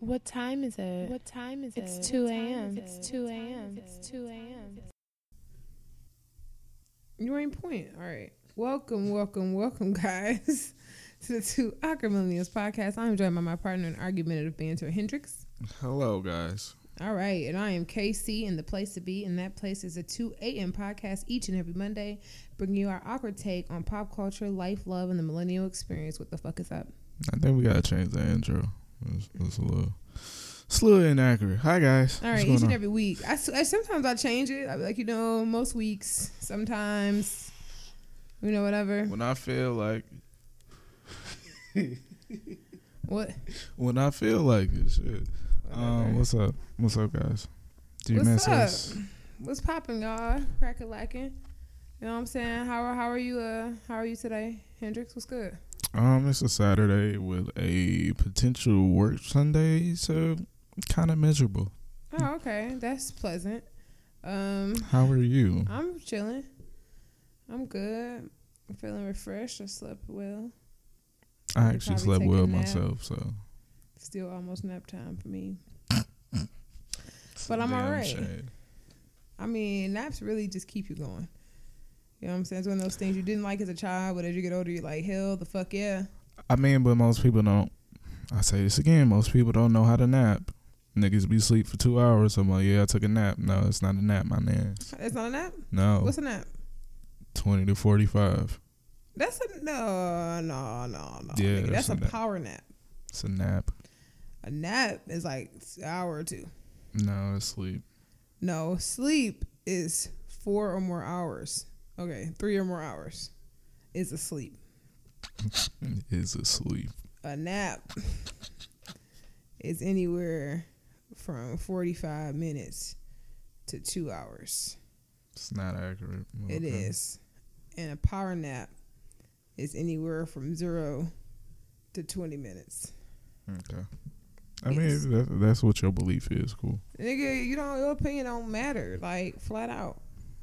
What time is it? What time is it? It's 2 a.m. It's 2 a.m. It's 2 a.m. You're in point. All right. Welcome, welcome, welcome, guys, to the Two Awkward Millennials podcast. I'm joined by my partner in argumentative banter, Hendrix. Hello, guys. All right. And I am KC, and the place to be, and that place is a 2 a.m. podcast each and every Monday, bringing you our awkward take on pop culture, life, love, and the millennial experience. What the fuck is up? I think we gotta change the intro. It's, it's a little, it's a little inaccurate. Hi, guys. All right, each and on? every week. I sometimes I change it. I be like, you know, most weeks. Sometimes, you know, whatever. When I feel like, What? when I feel like it, shit. Um, what's up? What's up, guys? Do you What's miss up? us? What's popping, y'all? Crack a lacking. You know what I'm saying? How are how are you? Uh, how are you today, Hendrix? What's good? Um, it's a Saturday with a potential work Sunday, so kind of miserable. Oh, okay, that's pleasant. Um, How are you? I'm chilling. I'm good. I'm feeling refreshed. I slept well. I actually slept well myself, so. Still almost nap time for me. But I'm alright. shame. I mean, naps really just keep you going. You know what I'm saying? It's one of those things you didn't like as a child, but as you get older, you're like, hell, the fuck yeah. I mean, but most people don't. I say this again. Most people don't know how to nap. Niggas be sleep for two hours. I'm like, yeah, I took a nap. No, it's not a nap, my man. It's not a nap. No, What's a nap? twenty to forty-five. That's a no, no, no, no. Yeah, nigga. that's that's, a a power nap. It's a nap. A nap is like an hour or two. No, it's sleep. No, sleep is four or more hours. Okay, three or more hours is a sleep. It's a sleep. A nap is anywhere from 45 minutes to two hours. It's not accurate. It Okay. is. And a power nap is anywhere from zero to 20 minutes. Okay. I mean, that, that's what your belief is. Cool. Nigga, you know, your opinion don't matter. Like, flat out.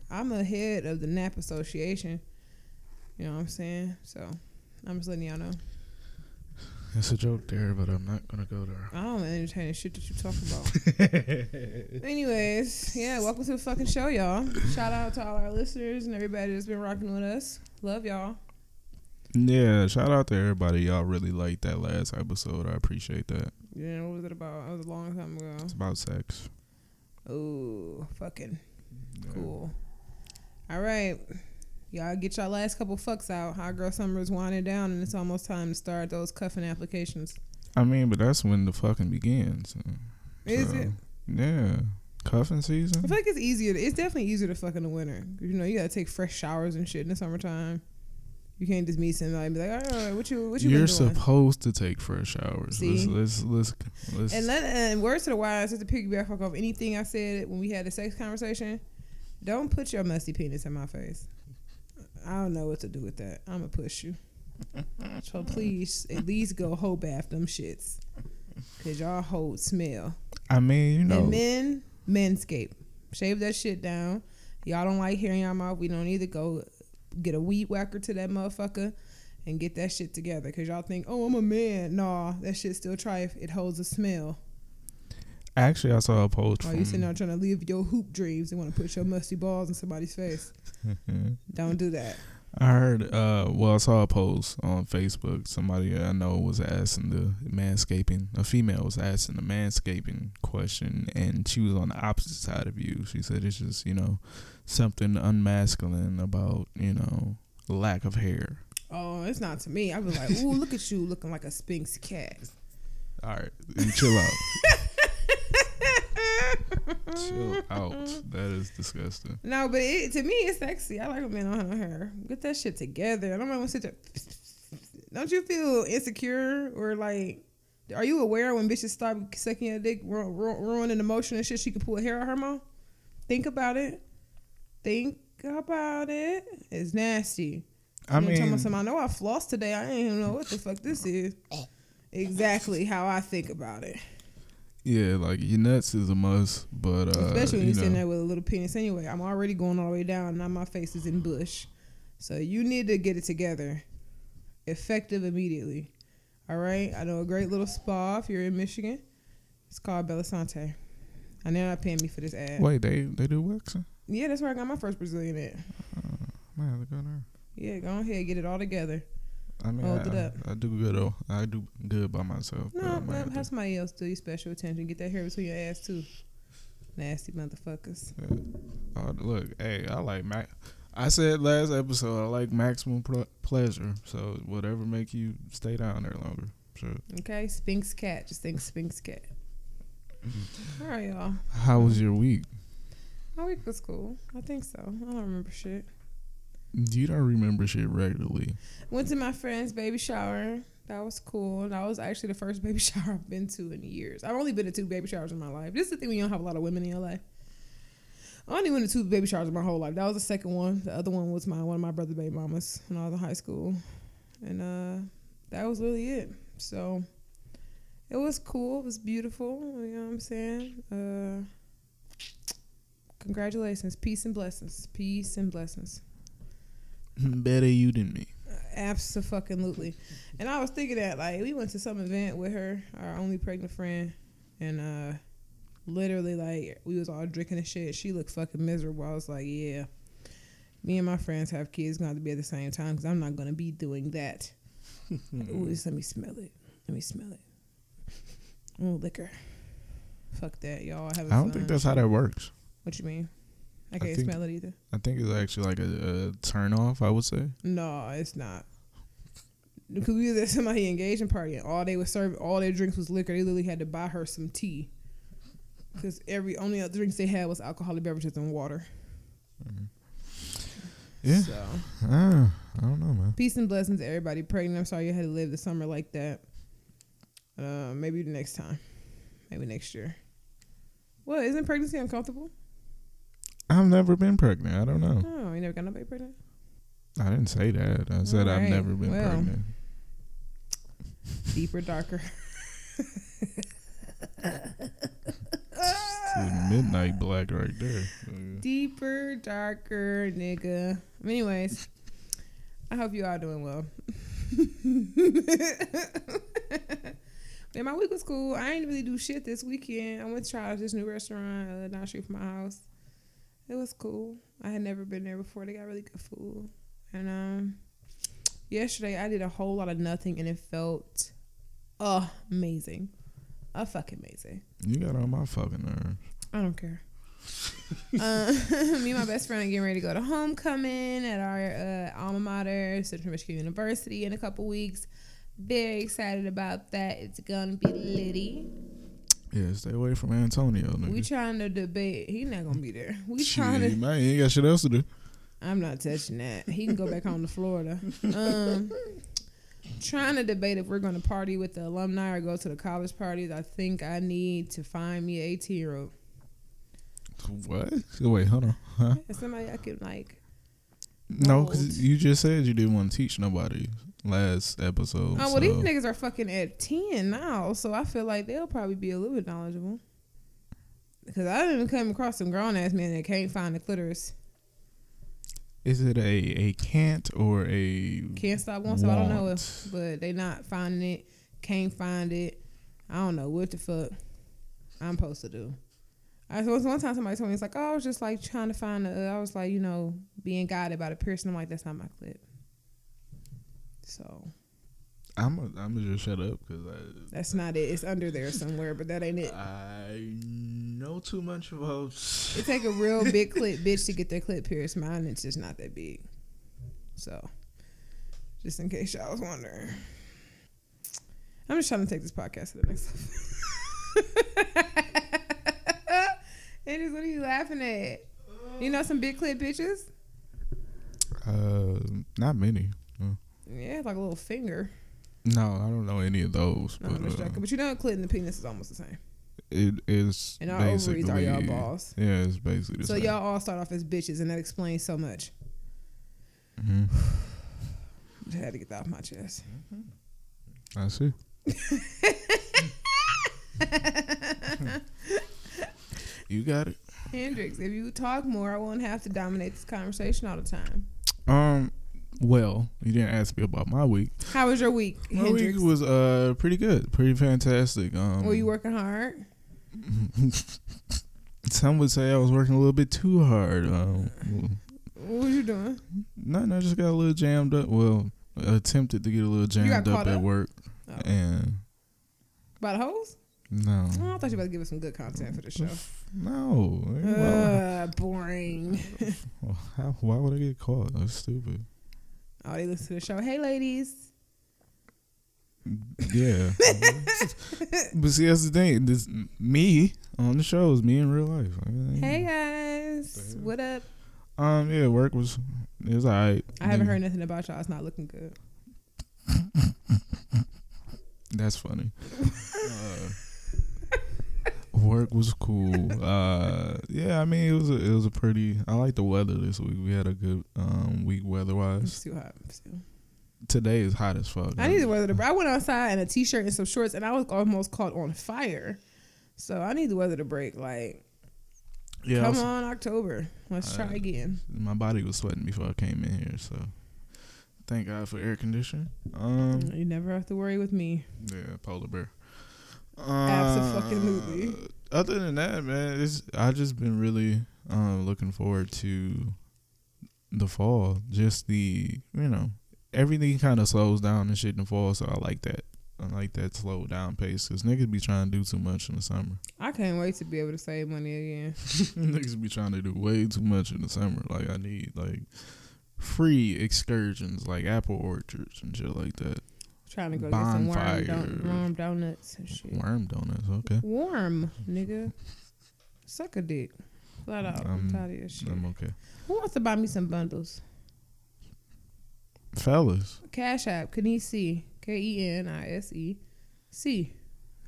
I'm the head of the NAP Association. You know what I'm saying? So, I'm just letting y'all know. It's a joke there, but I'm not gonna go there. I don't entertain the shit that you talk about. Anyways, yeah, welcome to the fucking show, y'all. Shout out to all our listeners and everybody that's been rocking with us. Love y'all. Yeah, shout out to everybody. Y'all really liked that last episode. I appreciate that. Yeah, what was it about? It was a long time ago. It's about sex. Oh, fucking Yeah. cool. All right. Y'all get y'all last couple fucks out. Hot girl summer is winding down, and it's almost time to start those cuffing applications. I mean, but that's when the fucking begins. Is So, it? Yeah. Cuffing season? I feel like it's easier. To, it's definitely easier to fuck in the winter. You know, you gotta take fresh showers and shit in the summertime. You can't just meet somebody and be like, "All right, what you what you You're been doing?" supposed to take fresh showers. See? Let's let's let's, let's And let and words to the wise, just to piggyback off of anything I said when we had the sex conversation. Don't put your musty penis in my face. I don't know what to do with that. I'm gonna push you. So please, at least go hoe bath them shits, cause y'all hold smell. I mean, you know, And men, manscape, shave that shit down. Y'all don't like hearing y'all mouth. We don't need to go get a weed whacker to that motherfucker and get that shit together. Cause y'all think, oh, I'm a man. Nah, that shit still trife. It holds a smell. actually I saw a post from you sitting there trying to live your hoop dreams and want to put your musty balls in somebody's face. Don't do that. I heard uh well I saw a post on Facebook. Somebody I know was asking the manscaping a female was asking the manscaping question and she was on the opposite side of you. She said it's just, you know, something unmasculine about, you know, lack of hair. Oh, it's not to me. I was like, ooh, look at you looking like a Sphinx cat. All right, chill out. chill out. That is disgusting. No, but it, to me, it's sexy. I like a man on her hair. Get that shit together. I don't want to sit there. Don't you feel insecure or like? Are you aware when bitches start sucking your dick, ru- ru- ruining the motion and shit? She can pull a hair out her mouth. Think about it. Think about it. It's nasty. I You know, tell mean, I know I flossed today. I ain't even know what the fuck this is. Exactly how I think about it. Yeah, like your nuts is a must, but uh, Especially when you you're sitting know, there with a little penis. Anyway, I'm already going all the way down. Now my face is in bush. So you need to get it together. Effective immediately. All right. I know a great little spa if you're in Michigan. It's called Belisante. And they're not paying me for this ad. wait, they they do waxing? Yeah, that's where I got my first Brazilian at. Uh, man, look at her. Yeah, go ahead, get it all together. I mean, Hold I, it up. I, I do good. though. I do good by myself. No, no have have somebody else do you special attention. Get that hair between your ass too. Nasty motherfuckers. Oh, look, hey, I like Mac. I said last episode I like maximum pl- pleasure. So whatever make you stay down there longer. Sure. Okay, Sphinx cat. Just think Sphinx cat. all right, y'all. How was your week? My week was cool. I think so. I don't remember shit. You don't remember shit regularly. Went to my friend's baby shower. That was cool. That was actually the first baby shower I've been to in years. I've only been to two baby showers in my life. This is the thing when you don't have a lot of women in your life. I only went to two baby showers in my whole life. That was the second one. The other one was my one of my brother's baby mamas when I was in high school, and uh, that was really it. So it was cool. It was beautiful. You know what I'm saying? Uh, congratulations, peace and blessings, peace and blessings. Better you than me. Absolutely. And I was thinking that like we went to some event with her, our only pregnant friend, and uh literally like we was all drinking and shit. She looked fucking miserable. I was like, yeah, me and my friends have kids going to have to be at the same time because I'm not gonna be doing that. Ooh, just let me smell it. Let me smell it. Oh, liquor. Fuck that, y'all. I don't fun. think that's how that works. What you mean? I I can't think- smell it either. I think it's actually like a, a turn off. I would say. No, it's not. Because we was at somebody engagement party and all they was serving, all their drinks was liquor. They literally had to buy her some tea. Because every only other drinks they had was alcoholic beverages and water. Yeah. So Ah, I don't know, man. peace and blessings to everybody pregnant. I'm sorry you had to live the summer like that. Uh, maybe the next time. Maybe next year. What isn't pregnancy uncomfortable? I've never been pregnant. I don't know. Oh, you never got nobody pregnant. I didn't say that. I said I've never been well. pregnant. Deeper, darker. Midnight black right there. deeper, darker, nigga. Anyways, I hope you all doing well. Man, my week was cool. I ain't really do shit this weekend. I went to try out this new restaurant uh, down the street from my house. It was cool. I had never been there before. They got really good food. And um, yesterday I did a whole lot of nothing, and it felt amazing. A fucking amazing. You got on my fucking nerves. I don't care. uh, me and my best friend are getting ready to go to homecoming at our uh, alma mater, Central Michigan University, in a couple weeks. Very excited about that. It's gonna be litty. Yeah, stay away from Antonio. Nigga. We trying to debate. He not gonna be there. We Shit, trying to. man, you ain't got shit else to do. I'm not touching that. He can go back home to Florida. Um, trying to debate if we're gonna party with the alumni or go to the college parties. I think I need to find me an 18 year old. What? Wait, hold on. Huh? Somebody I can like. No, because you just said you didn't want to teach nobody last episode. Oh well, these niggas are fucking at ten now, so I feel like they'll probably be a little bit knowledgeable. Because I didn't even come across some grown ass men that can't find the clitoris, Is it a a can't or a can't stop one. So I don't know if, but they not finding it, can't find it. I don't know what the fuck I'm supposed to do. I was one time somebody told me it's like, oh, I was just like trying to find. A, I was like, you know, being guided by the person. I'm like, that's not my clip. So I'm a, I'm gonna just shut up because that's not it. It's under there somewhere, but that ain't it. I know too much about. It take a real big clip bitch to get their clip pierced. Mine it's just not that big. So, just in case y'all was wondering, I'm just trying to take this podcast to the next level. Andrews, what are you laughing at? You know some big clip bitches? Uh, not many. Yeah, like a little finger. No, I don't know any of those. No, but I'm just uh. But you know, clit and the penis is almost the same. it is And our basically ovaries are y'all balls. Yeah, it's basically the same. So same. y'all all start off as bitches, and that explains so much. Mhm. Just had to get that off my chest. I see. you got it. Hendrix, if you talk more, I won't have to dominate this conversation all the time. Um. Well, you didn't ask me about my week. How was your week, My Hendrix? week was uh pretty good, pretty fantastic. Um, Were you working hard? Some would say I was working a little bit too hard. Um, What was you doing? nothing. I just got a little jammed up. Well, attempted to get a little jammed up caught at work, Oh. and By the hose? no, Oh, I thought you were about to give us some good content for the show. no. Uh, boring. how, why would I get caught? That's stupid. Oh, they listen to the show. Hey, ladies. Yeah, but see, that's the thing. This me on the show is me in real life. Hey, guys. What up? Um, yeah, work was it was alright. I haven't Yeah. heard nothing about y'all. It's not looking good. That's funny. uh, work was cool. Uh, yeah, I mean it was a, it was a pretty. I like the weather this week. We had a good um week weather It's wise. too hot. Still. Today is hot as fuck. I need the weather to break. I went outside in a t-shirt and some shorts, and I was almost caught on fire. So I need the weather to break. Like, Yeah, come was- on, October. Let's try Uh, again. my body was sweating before I came in here. So thank God for air conditioning. Um, You never have to worry with me. yeah, polar bear. Uh, Other than that, man, it's I just been really uh, looking forward to the fall. Just the you know everything kind of slows down and shit in the fall, so I like that. I like that slow down pace because niggas be trying to do too much in the summer. I can't wait to be able to save money again. niggas be trying to do way too much in the summer. Like I need like free excursions, like apple orchards and shit like that. Trying to go get some warm, Bonfire. don- warm donuts and shit. Worm donuts, okay. Warm, nigga. Suck a dick. Flat out. I'm Um, tired of your shit. I'm okay. Who wants to buy me some bundles? Fellas, Cash App, Kenisi. K E N I S E C.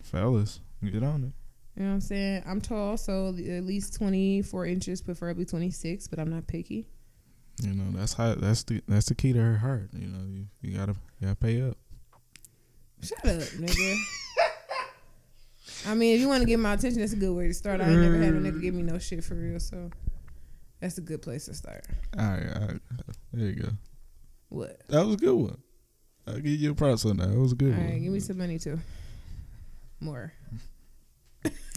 fellas, get on it. You know what I'm saying? I'm tall, so at least 24 inches, preferably 26, but I'm not picky. You know, that's how that's the that's the key to her heart. You know, you, you gotta you gotta pay up. Shut up, nigga. I mean, if you want to get my attention, that's a good way to start. I ain't never had a nigga give me no shit for real, so that's a good place to start. All right, all right. There you go. What? That was a good one. I'll give you a props on that. That was a good All one. right, give me some money too. More.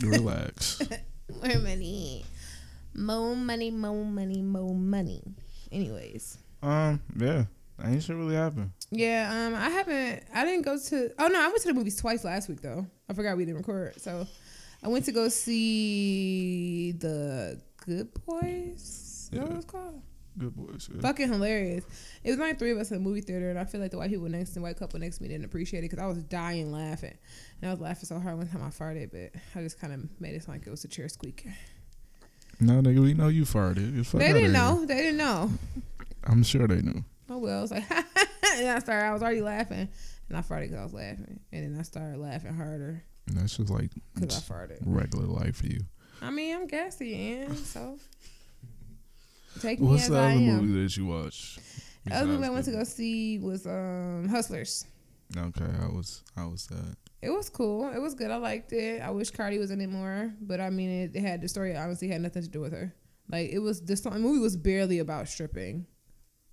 Relax. More money. More money, more money, more money. Anyways. um, yeah. Ain't shit really happened. Yeah, um, I haven't. I didn't go to. Oh no, I went to the movies twice last week though. I forgot we didn't record. So, I went to go see the Good Boys. Is that what Yeah. it's called? Good boys. Yeah. Fucking hilarious. It was only three of us in the movie theater, and I feel like the white people next, to the white couple next to me didn't appreciate it because I was dying laughing, and I was laughing so hard one time I farted, but I just kind of made it sound like it was a chair squeaking. No, nigga, we know you farted. They didn't know. They didn't know. I'm sure they knew. Oh well, I was like, and I started. I was already laughing, and I farted because I was laughing, and then I started laughing harder And that's just like because I farted. regular life for you. I mean, I'm gassy, and so take What's me the as I other am. movie that you watched? The other movie I went to go see was um Hustlers. Okay, I was I was that? It was cool. It was good. I liked it. I wish Cardi was in it more, but I mean, it, it had the story. Honestly, had nothing to do with her. Like it was the song, movie was barely about stripping.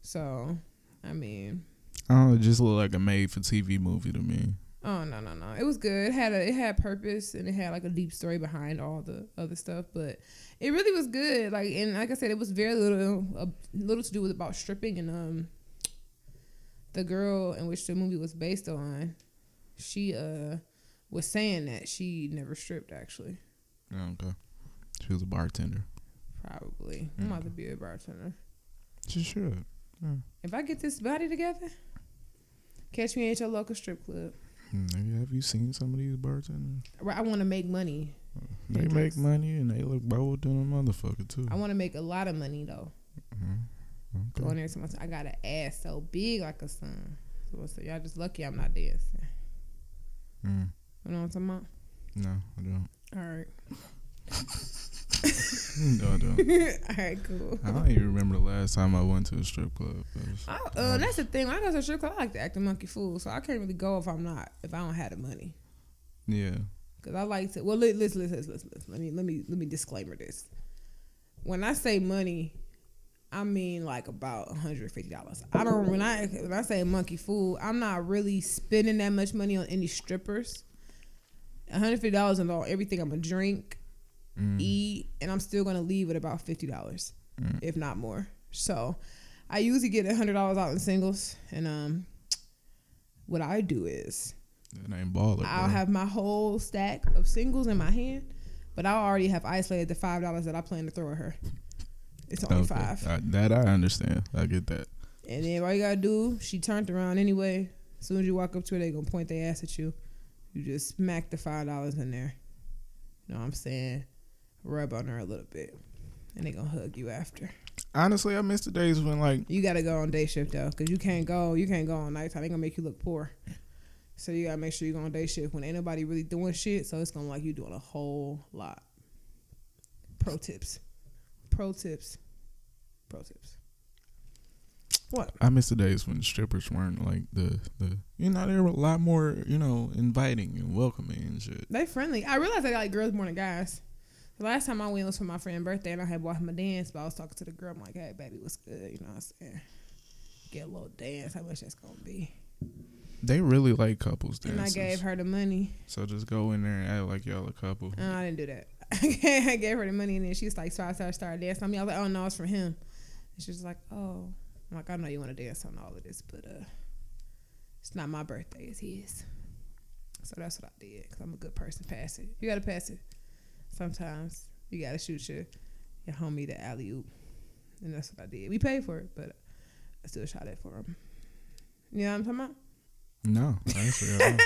So, I mean, I Oh, it just looked like a made for TV movie to me. oh no no no, it was good. It had a it had purpose and it had like a deep story behind all the other stuff. But it really was good. Like and like I said, it was very little a little to do with about stripping and um the girl in which the movie was based on. She uh was saying that she never stripped actually. Oh, okay. She was a bartender. Probably. I'm about to be a bartender. She should. If I get this body together, catch me at your local strip club. Maybe have you seen some of these bartenders? I want to make money. They make money and they look bold than a motherfucker too. I want to make a lot of money though. Mhm. Going there so much. I got an ass so big like a sun. So, so y'all just lucky I'm not dancing. Mm. You know what I'm talking about? No, I don't. All right. No, I don't. All right, cool. I don't even remember the last time I went to a strip club. I, uh, that's the thing. When I go to a strip club, I like to act a monkey fool. So I can't really go if I'm not, if I don't have the money. yeah. Cause I like to. Well, listen, listen, listen, listen, listen. Let me let me let me disclaimer this. When I say money, I mean like about one hundred fifty dollars. I don't when I when I say monkey fool, I'm not really spending that much money on any strippers. One hundred fifty dollars on all everything I'm gonna drink, Mm. eat, and I'm still gonna leave with about fifty dollars, Mm. if not more. So, I usually get hundred dollars out in singles, and um, what I do is That ain't baller. I'll bro. have my whole stack of singles in my hand, but I already have isolated the five dollars that I plan to throw at her. It's only Okay. five, I- that I understand. I get that. and then all you gotta do, she turned around anyway. As soon as you walk up to her, they gonna point their ass at you. You just smack the five dollars in there. You know what I'm saying? Rub on her a little bit, and they gonna hug you after. Honestly, I miss the days when like You gotta go on day shift though, cause you can't go. You can't go on nighttime. They gonna make you look poor. So you gotta make sure you go on day shift when ain't nobody really doing shit. So it's gonna like you doing a whole lot. Pro tips. Pro tips. Pro tips. What? I miss the days when strippers weren't like the the you know they were a lot more you know inviting and welcoming and shit. They friendly. I realized they like girls more than guys. Last time I went was for my friend's birthday and I had bought him a dance, but I was talking to the girl. I'm like, hey, baby, what's good? You know what I'm saying? Get a little dance. How much that's gonna be? They really like couples dancing. And I gave her the money. so just go in there and act like y'all a couple. No, I didn't do that. I gave her the money and then she was like, so I started, started dancing on me. I was like, oh no, it's for him. And she was like, oh. I'm like, I know you want to dance on all of this, but uh, it's not my birthday, it's his. So that's what I did because I'm a good person. Pass it. You got to pass it. Sometimes you got to shoot your, your homie the alley oop. And that's what I did. We paid for it, but I still shot it for him. You know what I'm talking about? No, actually, I don't.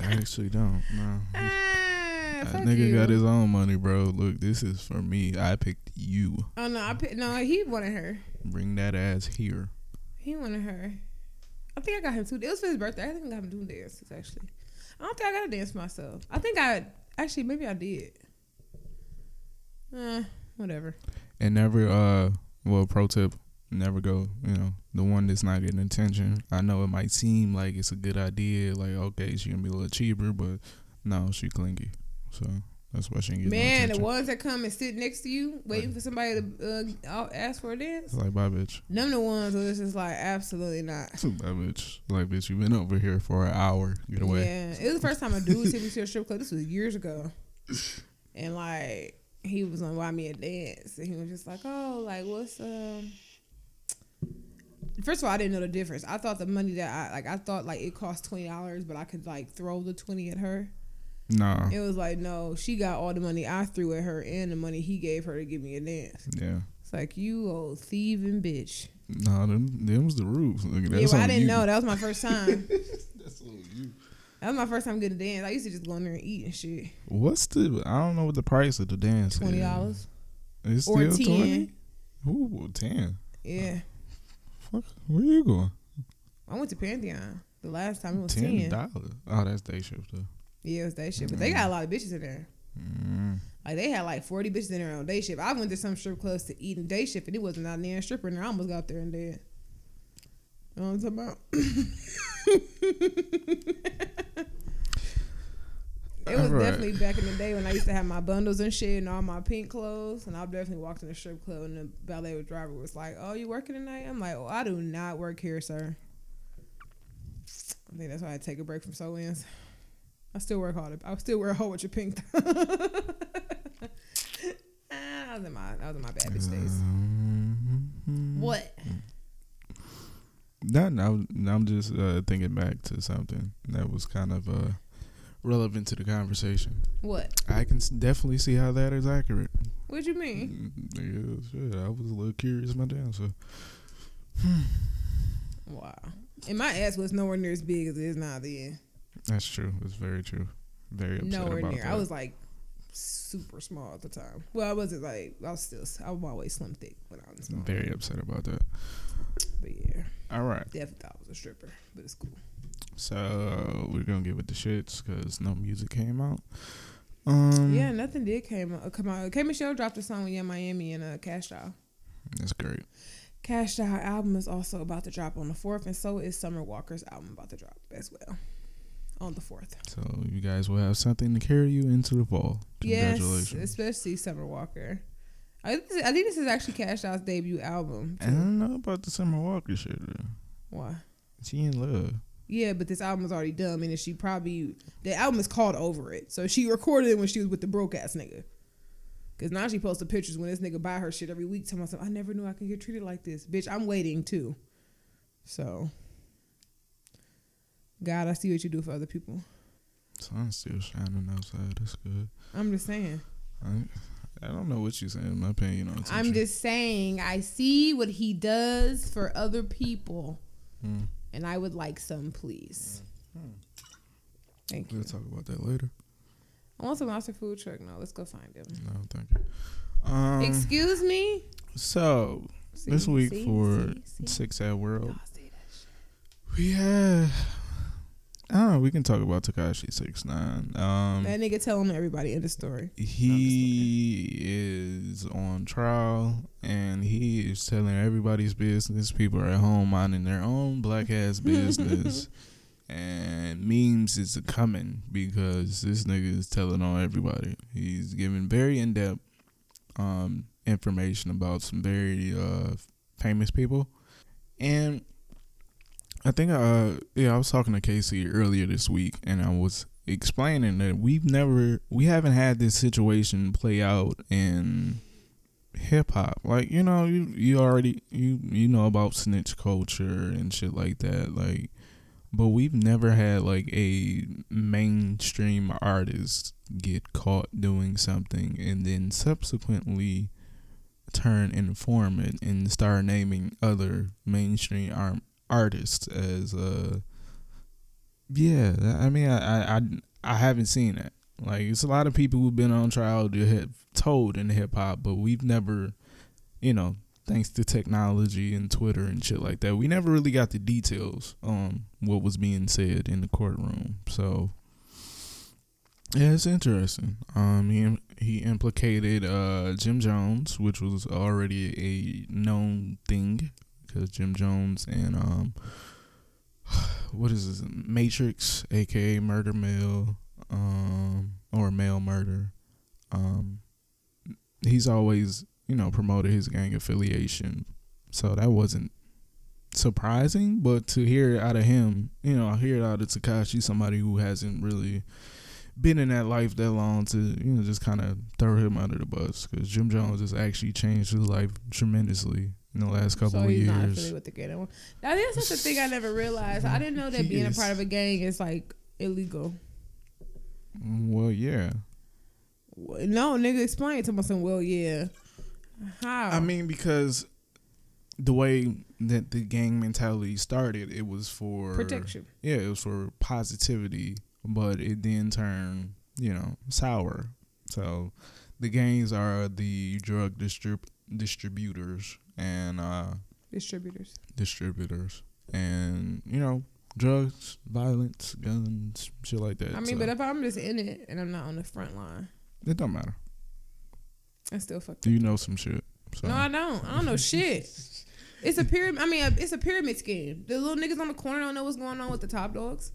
I actually don't. No, Ah, that nigga you. got his own money, bro. Look, this is for me. I picked you. Oh no, I picked, no, he wanted her. Bring that ass here. He wanted her. I think I got him two. It was for his birthday. I think I got him two dances actually. I don't think I got a dance myself. I think I actually maybe I did. Uh, whatever. And never, uh, well, pro tip, never go, you know, the one that's not getting attention. I know it might seem like it's a good idea, like, okay, she gonna be a little cheaper, but no, she clingy. So that's why she ain't getting no Man, the ones that come and sit next to you, waiting for somebody to uh, ask for a dance. It's like, bye, bitch. Them the ones where it's just like absolutely not. Bye, bitch. Like, bitch, you've been over here for an hour. Get away. Yeah, it was the first time a dude took me to a strip club. This was years ago, and like he was gonna buy me a dance, and he was just like, "Oh, like what's um." First of all, I didn't know the difference. I thought the money that I like, I thought like it cost twenty dollars, but I could like throw the twenty at her. Nah. It was like, no, she got all the money I threw at her and the money he gave her to give me a dance. Yeah. It's like you old thieving bitch. Nah, them, them was the rules. Look, yeah, well, I didn't you. know. That was my first time. That's on you. that was my first time getting a dance. I used to just go in there and eat and shit. What's the? I don't know what the price of the dance is. Twenty dollars It's or still ten. twenty. Ooh, ten. Yeah. Fuck, where you going? I went to Pantheon the last time. It was ten dollars. Oh, that's day shift though. Yeah, it was day shift, but they got a lot of bitches in there. Mm. Like they had like forty bitches in there on day shift. I went to some strip clubs to eat in day shift, and it wasn't out there a stripper and. I almost got there and dead. You know what I'm talking about? It was Alright. definitely back in the day when I used to have my bundles and shit and all my pink clothes, and I definitely walked in a strip club and the ballet driver was like, "Oh, you working tonight?" I'm like, "Oh, I do not work here, sir." I think that's why I take a break from sew ins. I still work hard. I still wear a whole bunch of pink. Ah, that was in my was in my bad bitch days. Mhm. What? That now, I'm just uh, thinking back to something that was kind of uh, relevant to the conversation. What? I can definitely see how that is accurate. What do you mean? Mm, Yeah, shit, I was a little curious myself. So Wow. And my ass was nowhere near as big as it is now. Then that's true. It's very true. Very upset nowhere about near. that. I was like super small at the time. Well, I wasn't like I was still. I was always slim thick when I was small. very upset about that. But yeah, All right, definitely thought I was a stripper. But it's cool. so we're gonna give it the shits because no music came out. Um, Yeah, nothing did came out. Come out. K Michelle dropped a song with Yung Miami and uh, Cash Doll. that's great. Cash Doll album is also about to drop on the fourth, and so is Summer Walker's album about to drop as well. On the fourth. So you guys will have something to carry you into the fall. Yes, Congratulations. especially Summer Walker. I think, this, I think this is actually Cash Out's debut album. I don't know about the Summer Walker shit. Though. Why? She in love. Yeah, but this album is already done, and she probably the album is called Over It. So she recorded it when she was with the broke ass nigga. Cause now she posted pictures when this nigga buy her shit every week. Telling myself, I never knew I could get treated like this, bitch. I'm waiting too. So, God, I see what you do for other people. Sun's still shining outside. That's good. I'm just saying. I, I don't know what you're saying. My opinion on I'm just saying. I see what he does for other people, Mm. and I would like some, please. Thank you. We'll talk about that later. I want some monster food truck. No, let's go find him. No, thank you. Um, Excuse me. so See, this week see, for see. sick sad world, Y'all see that shit. we have. I. We can talk about Tekashi Six Nine. Um, That nigga telling everybody in the story. he is on trial and he is telling everybody's business. People are at home minding their own black ass business. and memes is coming because this nigga is telling on everybody. He's giving very in depth um, information about some very uh, famous people. And I think uh yeah, I was talking to Casey earlier this week and I was explaining that we've never we haven't had this situation play out in hip hop. Like, you know, you you already you you know about snitch culture and shit like that. Like but we've never had like a mainstream artist get caught doing something and then subsequently turn informant and start naming other mainstream ar- artists as uh yeah i mean I, I i haven't seen that like it's a lot of people who've been on trial to have told in hip hop but we've never you know thanks to technology and twitter and shit like that we never really got the details on what was being said in the courtroom so yeah, it's interesting. Um, he he implicated uh Jim Jones, which was already a known thing because Jim Jones and um, what is this? Matrix, aka Murder Mill, um, or Mail Murder. Um, he's always you know promoted his gang affiliation, so that wasn't surprising. But to hear it out of him, you know, I hear it out of Tekashi, somebody who hasn't really been in that life that long to you know just kind of throw him under the bus because Jim Jones has actually changed his life tremendously in the last couple so of he's not years. affiliated with the gang. anymore. Now that's just the thing I never realized. I didn't know that being a part of a gang is like illegal. Well, yeah. No, nigga, explain it to me. Some well, yeah. How? I mean, because the way that the gang mentality started, it was for protection. Yeah, it was for positivity, but it then turned, you know, sour. So the gangs are the drug distrib- distributors and uh, Distributors. distributors, and you know, drugs, violence, guns, shit like that. I mean, So, but if I'm just in it and I'm not on the front line, it don't matter. I still fuck. Do you know some shit? So. No, I don't. I don't know shit. It's a pyramid. I mean, it's a pyramid scheme. The little niggas on the corner don't know what's going on with the top dogs.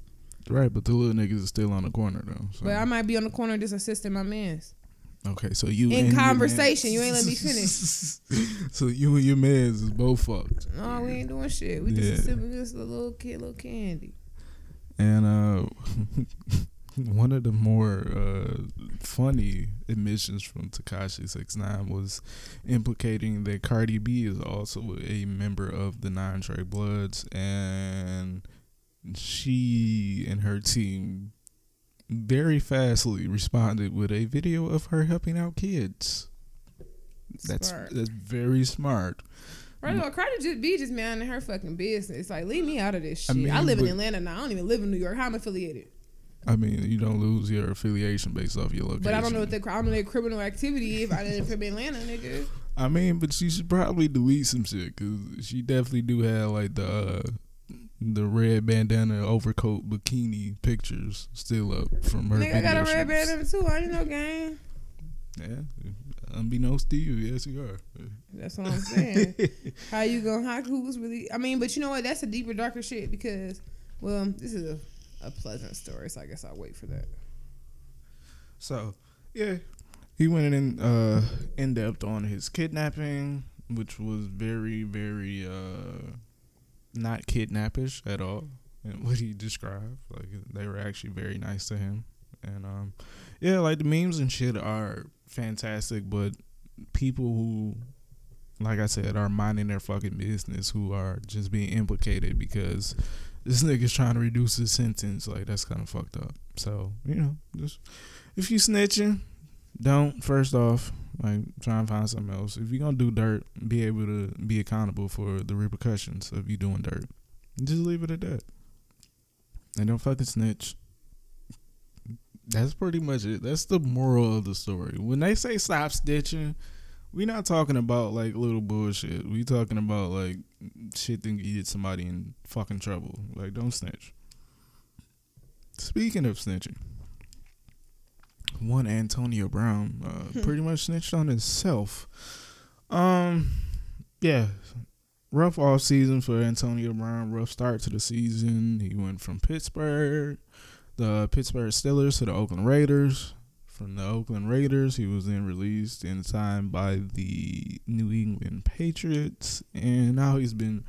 Right, but the little niggas is still on the corner though. So. But I might be on the corner just assisting my mans. Okay, so you In conversation, you ain't let me finish. so you and your mans is both fucked. No, we ain't doing shit. We Yeah. just assisting just a little kid, little candy. And uh one of the more uh funny admissions from Tekashi Six Nine was implicating that Cardi B is also a member of the Nine Trey Bloods and she and her team very fastly responded with a video of her helping out kids. That's Smart. that's very smart. Right, well, Cardi just be just minding her fucking business. Like, leave me out of this I shit. I, mean, live in Atlanta now. I don't even live in New York. How I'm affiliated, I mean, you don't lose your affiliation based off your location. but I don't know what the I don't know their criminal activity if I didn't from Atlanta, nigga. I mean, but she should probably delete some shit because she definitely do have like the uh, the red bandana overcoat bikini pictures still up from her. Nigga, I got a video red bandana too. I ain't no gang. Yeah, unbeknownst to you, yes you are. That's what I'm saying. how you gonna how who's really? I mean, but you know what? That's a deeper, darker shit because, well, this is a a pleasant story. So I guess I'll wait for that. So, yeah, he went in uh, in depth on his kidnapping, which was very, very uh, not kidnappish at all. And what he described, like they were actually very nice to him, and um, yeah, like the memes and shit are fantastic, but people who like I said, are minding their fucking business who are just being implicated because this nigga's trying to reduce his sentence. Like that's kind of fucked up. So you know, just if you snitching, don't first off like try and find something else. If you're gonna do dirt, be able to be accountable for the repercussions of you doing dirt. Just leave it at that. And don't fucking snitch. That's pretty much it. That's the moral of the story. When they say stop snitching, we're not talking about like little bullshit. We talking about like shit that get somebody in fucking trouble. Like don't snitch. Speaking of snitching, one Antonio Brown uh, pretty much snitched on himself. Um, yeah, rough off season for Antonio Brown. Rough start to the season. He went from Pittsburgh, the Pittsburgh Steelers, to the Oakland Raiders from the Oakland Raiders. He was then released and signed by the New England Patriots, and now he's been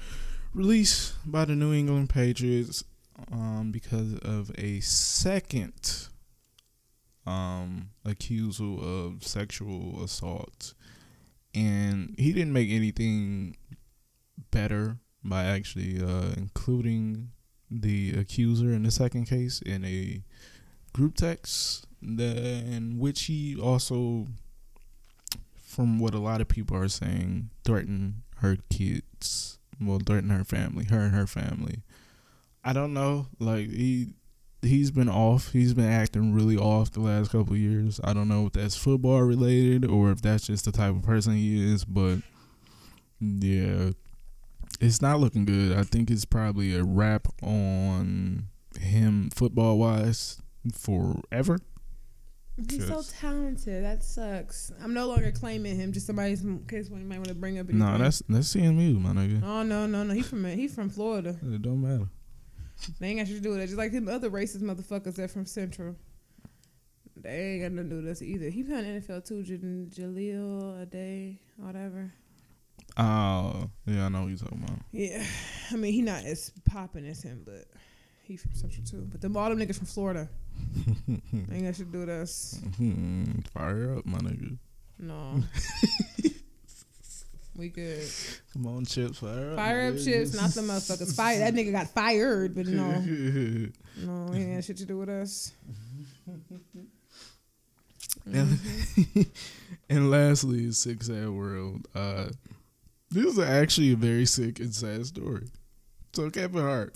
released by the New England Patriots um, because of a second um, accusal of sexual assault, and he didn't make anything better by actually uh, including the accuser in the second case in a group text the, in which he also, from what a lot of people are saying, threatened her kids. Well, threatened her family, her and her family. I don't know. Like he, he's been off. He's been acting really off the last couple years. I don't know if that's football related or if that's just the type of person he is. But yeah, it's not looking good. I think it's probably a wrap on him football wise forever. He's so talented. That sucks. I'm no longer claiming him. Just somebody in case one you might want to bring up. No, nah, that's that's CMU, my nigga. Oh no, no, no. He from he from Florida. It don't matter. They ain't got to do with it. Just like them other racist motherfuckers that from Central. They ain't got nothing to do with us either. He playing NFL too. J- Jahleel Addae, whatever. Oh yeah, I know what you're talking about. Yeah, I mean he not as popping as him, but he from Central too. But them all them niggas from Florida. Ain't got shit to do with us. Mm-hmm. Fire up, my nigga. No. we good. Come on, chips, fire up. Fire up, chips, not the motherfuckers. Fire. That nigga got fired, but no. no, he ain't got shit to do with us. Mm-hmm. and lastly, sick sad world. Uh, this is actually a very sick and sad story. So Kevin Hart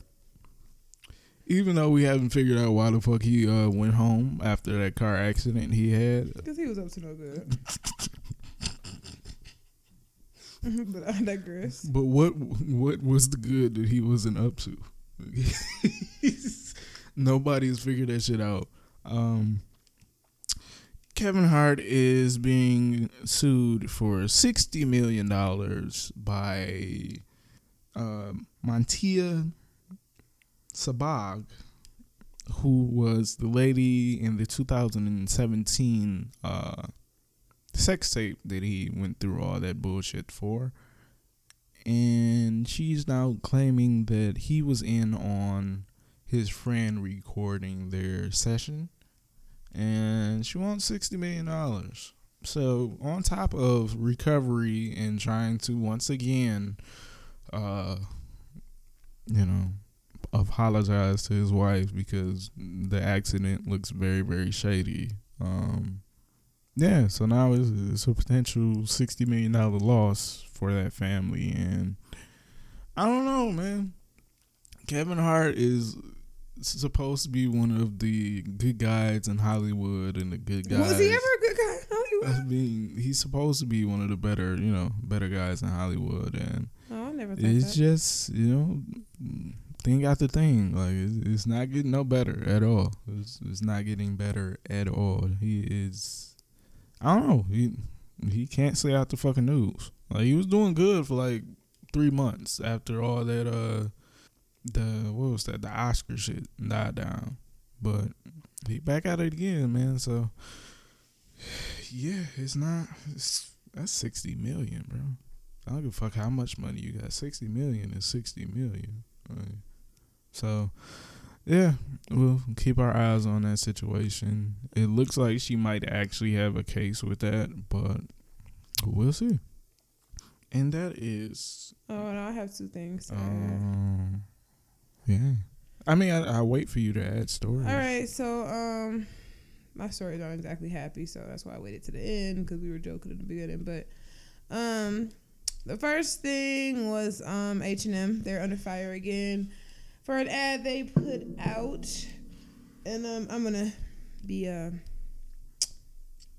even though we haven't figured out why the fuck he uh, went home after that car accident he had. Because he was up to no good. but I digress. But what what was the good that he wasn't up to? Nobody's figured that shit out. Um, Kevin Hart is being sued for sixty million dollars by uh, Montia Sabbag, who was the lady in the 2017 uh, sex tape that he went through all that bullshit for. And she's now claiming that he was in on his friend recording their session. And she wants $60 million. So, on top of recovery and trying to once again, uh, you know, apologize to his wife because the accident looks very very shady. Um, yeah, so now it's, it's a potential sixty million dollar loss for that family, and I don't know, man. Kevin Hart is supposed to be one of the good guys in Hollywood and the good guys. Was he ever a good guy in Hollywood? I mean, he's supposed to be one of the better, you know, better guys in Hollywood, and oh, I never. It's that. just you know thing after thing. Like it's, it's not getting no better at all. It's, it's not getting better at all. He is. I don't know. He he can't stay out the fucking news. Like he was doing good for like three months after all that uh the what was that? The Oscar shit died down, but he back at it again, man. So yeah, it's not. It's, that's sixty million, bro. I don't give a fuck how much money you got. Sixty million is sixty million. Right? So yeah, we'll keep our eyes on that situation. It looks like she might actually have a case with that, but we'll see. And that is. Oh, no, I have two things. Um, yeah. I mean, I, I wait for you to add stories. All right, so um, my stories aren't exactly happy, so that's why I waited to the end because we were joking at the beginning. But um, the first thing was um H and M. They're under fire again for an ad they put out, and um, I'm gonna be uh,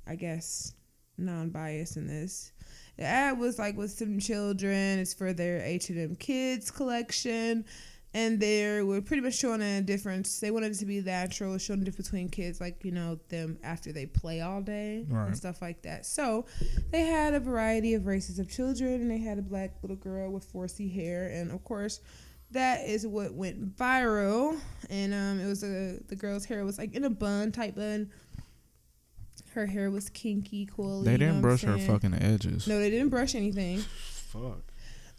I guess non-biased in this. The ad was like with some children. It's for their H and M Kids collection, and they were pretty much showing a difference. They wanted it to be natural, showing the difference between kids, like you know them after they play all day Right. and stuff like that. So they had a variety of races of children, and they had a black little girl with 4C hair, and of course. That is what went viral, and um, it was a the girl's hair was like in a bun type bun. Her hair was kinky, cool. They didn't brush her fucking edges. No, they didn't brush anything. Fuck.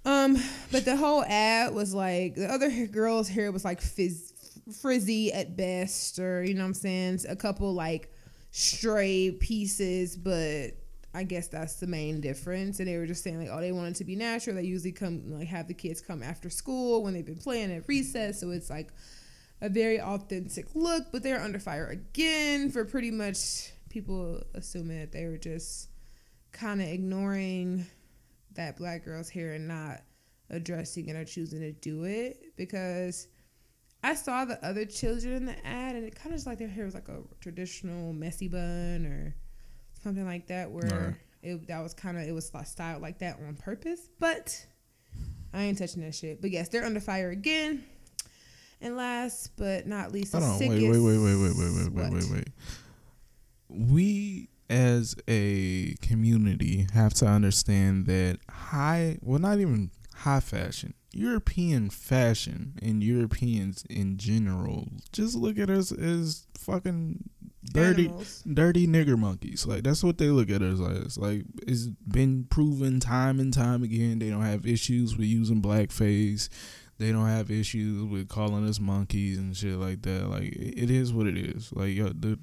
Um, but the whole ad was like the other girl's hair was like fizz, frizzy at best, or you know what I'm saying, a couple like stray pieces, but I guess that's the main difference. And they were just saying like, oh, they want it to be natural. They usually come like have the kids come after school when they've been playing at recess, so it's like a very authentic look. But they're under fire again for pretty much people assuming that they were just kind of ignoring that black girl's hair and not addressing it or choosing to do it because I saw the other children in the ad and it kind of just like their hair was like a traditional messy bun or something like that where Right. it that was kind of it was styled like that on purpose but I ain't touching that shit but yes they're under fire again and last but not least Hold on. Wait, sickest wait, wait, wait, wait, wait, wait, wait, What? wait, wait. We as a community have to understand that high, well, not even high fashion, European fashion and Europeans in general just look at us as fucking dirty, animals. dirty nigger monkeys. Like that's what they look at us as. Like it's been proven time and time again. They don't have issues with using blackface. They don't have issues with calling us monkeys and shit like that. Like it is what it is. Like the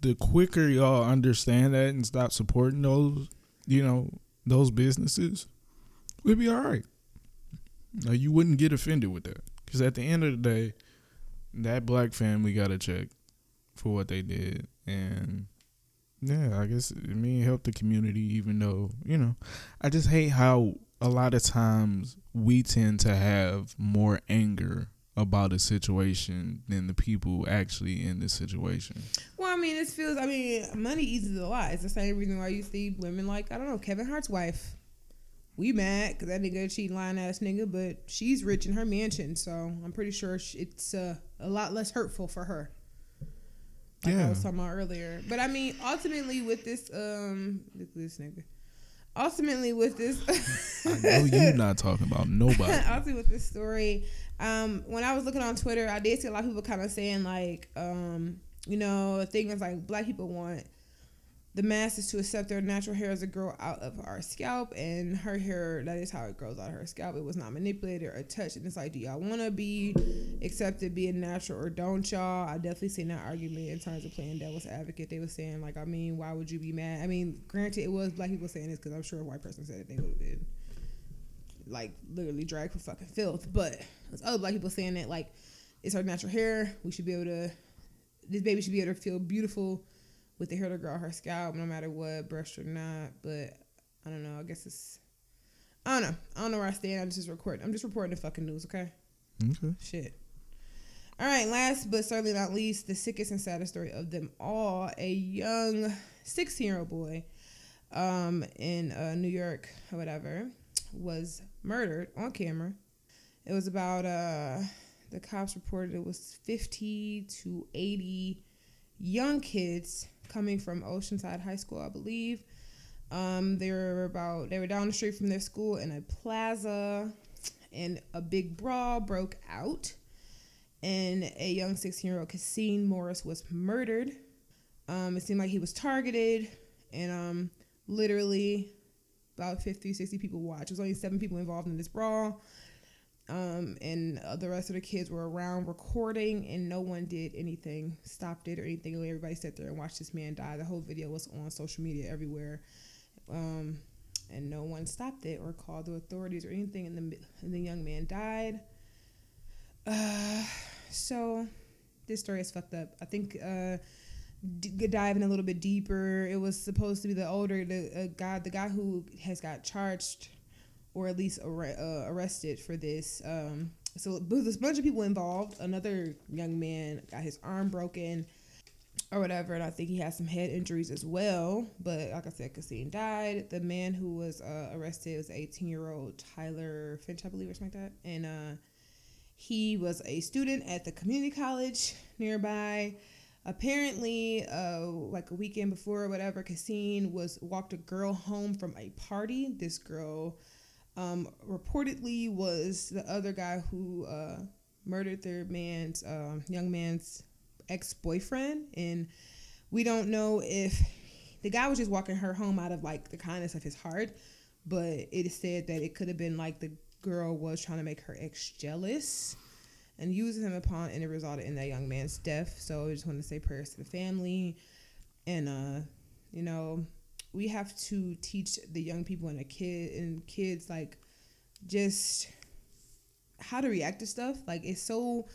the quicker y'all understand that and stop supporting those, you know, those businesses, we'll be all right. Now you wouldn't get offended with that because at the end of the day, that black family got a check for what they did, and yeah, I guess it may help the community. Even though you know, I just hate how a lot of times we tend to have more anger about a situation than the people actually in the situation. Well, I mean, this feels. I mean, money eases a lot. It's the same reason why you see women like I don't know Kevin Hart's wife. We mad because that nigga cheating lying ass nigga, but she's rich in her mansion, so I'm pretty sure it's uh, a lot less hurtful for her. Like I was talking about earlier. But I mean, ultimately with this, um, look at this nigga. Ultimately with this, I know you're not talking about nobody. Honestly, with this story, um, when I was looking on Twitter, I did see a lot of people kind of saying like, um, you know, the thing is like black people want the mask masses to accept their natural hair as a grow out of our scalp, and her hair that is how it grows out of her scalp. It was not manipulated or touched, and it's like, do y'all want to be accepted being natural or don't y'all? I definitely seen that argument in terms of playing devil's advocate. They were saying like, I mean, why would you be mad? I mean, granted, it was black people saying this because I'm sure a white person said it, they would have been like literally dragged for fucking filth. But there's other black people saying that like it's her natural hair. We should be able to this baby should be able to feel beautiful with the hair to grow her scalp, no matter what, brushed or not. But I don't know. I guess it's I don't know. I don't know where I stand. I'm just recording. I'm just reporting the fucking news. Okay. Okay. Shit. All right, last but certainly not least, the sickest and saddest story of them all: a young 16 year old boy um, in uh, New York or whatever was murdered on camera. It was about uh, the cops reported it was 50 to 80 young kids coming from Oceanside High School, I believe. Um, they were about they were down the street from their school in a plaza, and a big brawl broke out. and a young 16 year old Khaseen Morris was murdered. Um, it seemed like he was targeted, and um, literally about 50, 60 people watched. There was only seven people involved in this brawl. Um, and uh, the rest of the kids were around recording, and no one did anything, stopped it or anything. Everybody sat there and watched this man die. The whole video was on social media everywhere, um, and no one stopped it or called the authorities or anything. And the and the young man died. Uh, so this story is fucked up. I think uh, d- diving a little bit deeper, it was supposed to be the older the uh, guy, the guy who has got charged or at least ar- uh, arrested for this. Um, so there's a bunch of people involved. Another young man got his arm broken or whatever, and I think he has some head injuries as well. But like I said, Khaseen died. The man who was uh, arrested was 18 year old Tyler Finch, I believe, or something like that, and uh, he was a student at the community college nearby. Apparently, uh, like a weekend before or whatever, Khaseen was walked a girl home from a party. This girl um, reportedly was the other guy who uh, murdered their man's uh, young man's ex boyfriend, and we don't know if the guy was just walking her home out of like the kindness of his heart, but it is said that it could have been like the girl was trying to make her ex jealous and using him upon and it resulted in that young man's death. So I just want to say prayers to the family and uh you know we have to teach the young people and the kid and kids like just how to react to stuff. Like it's so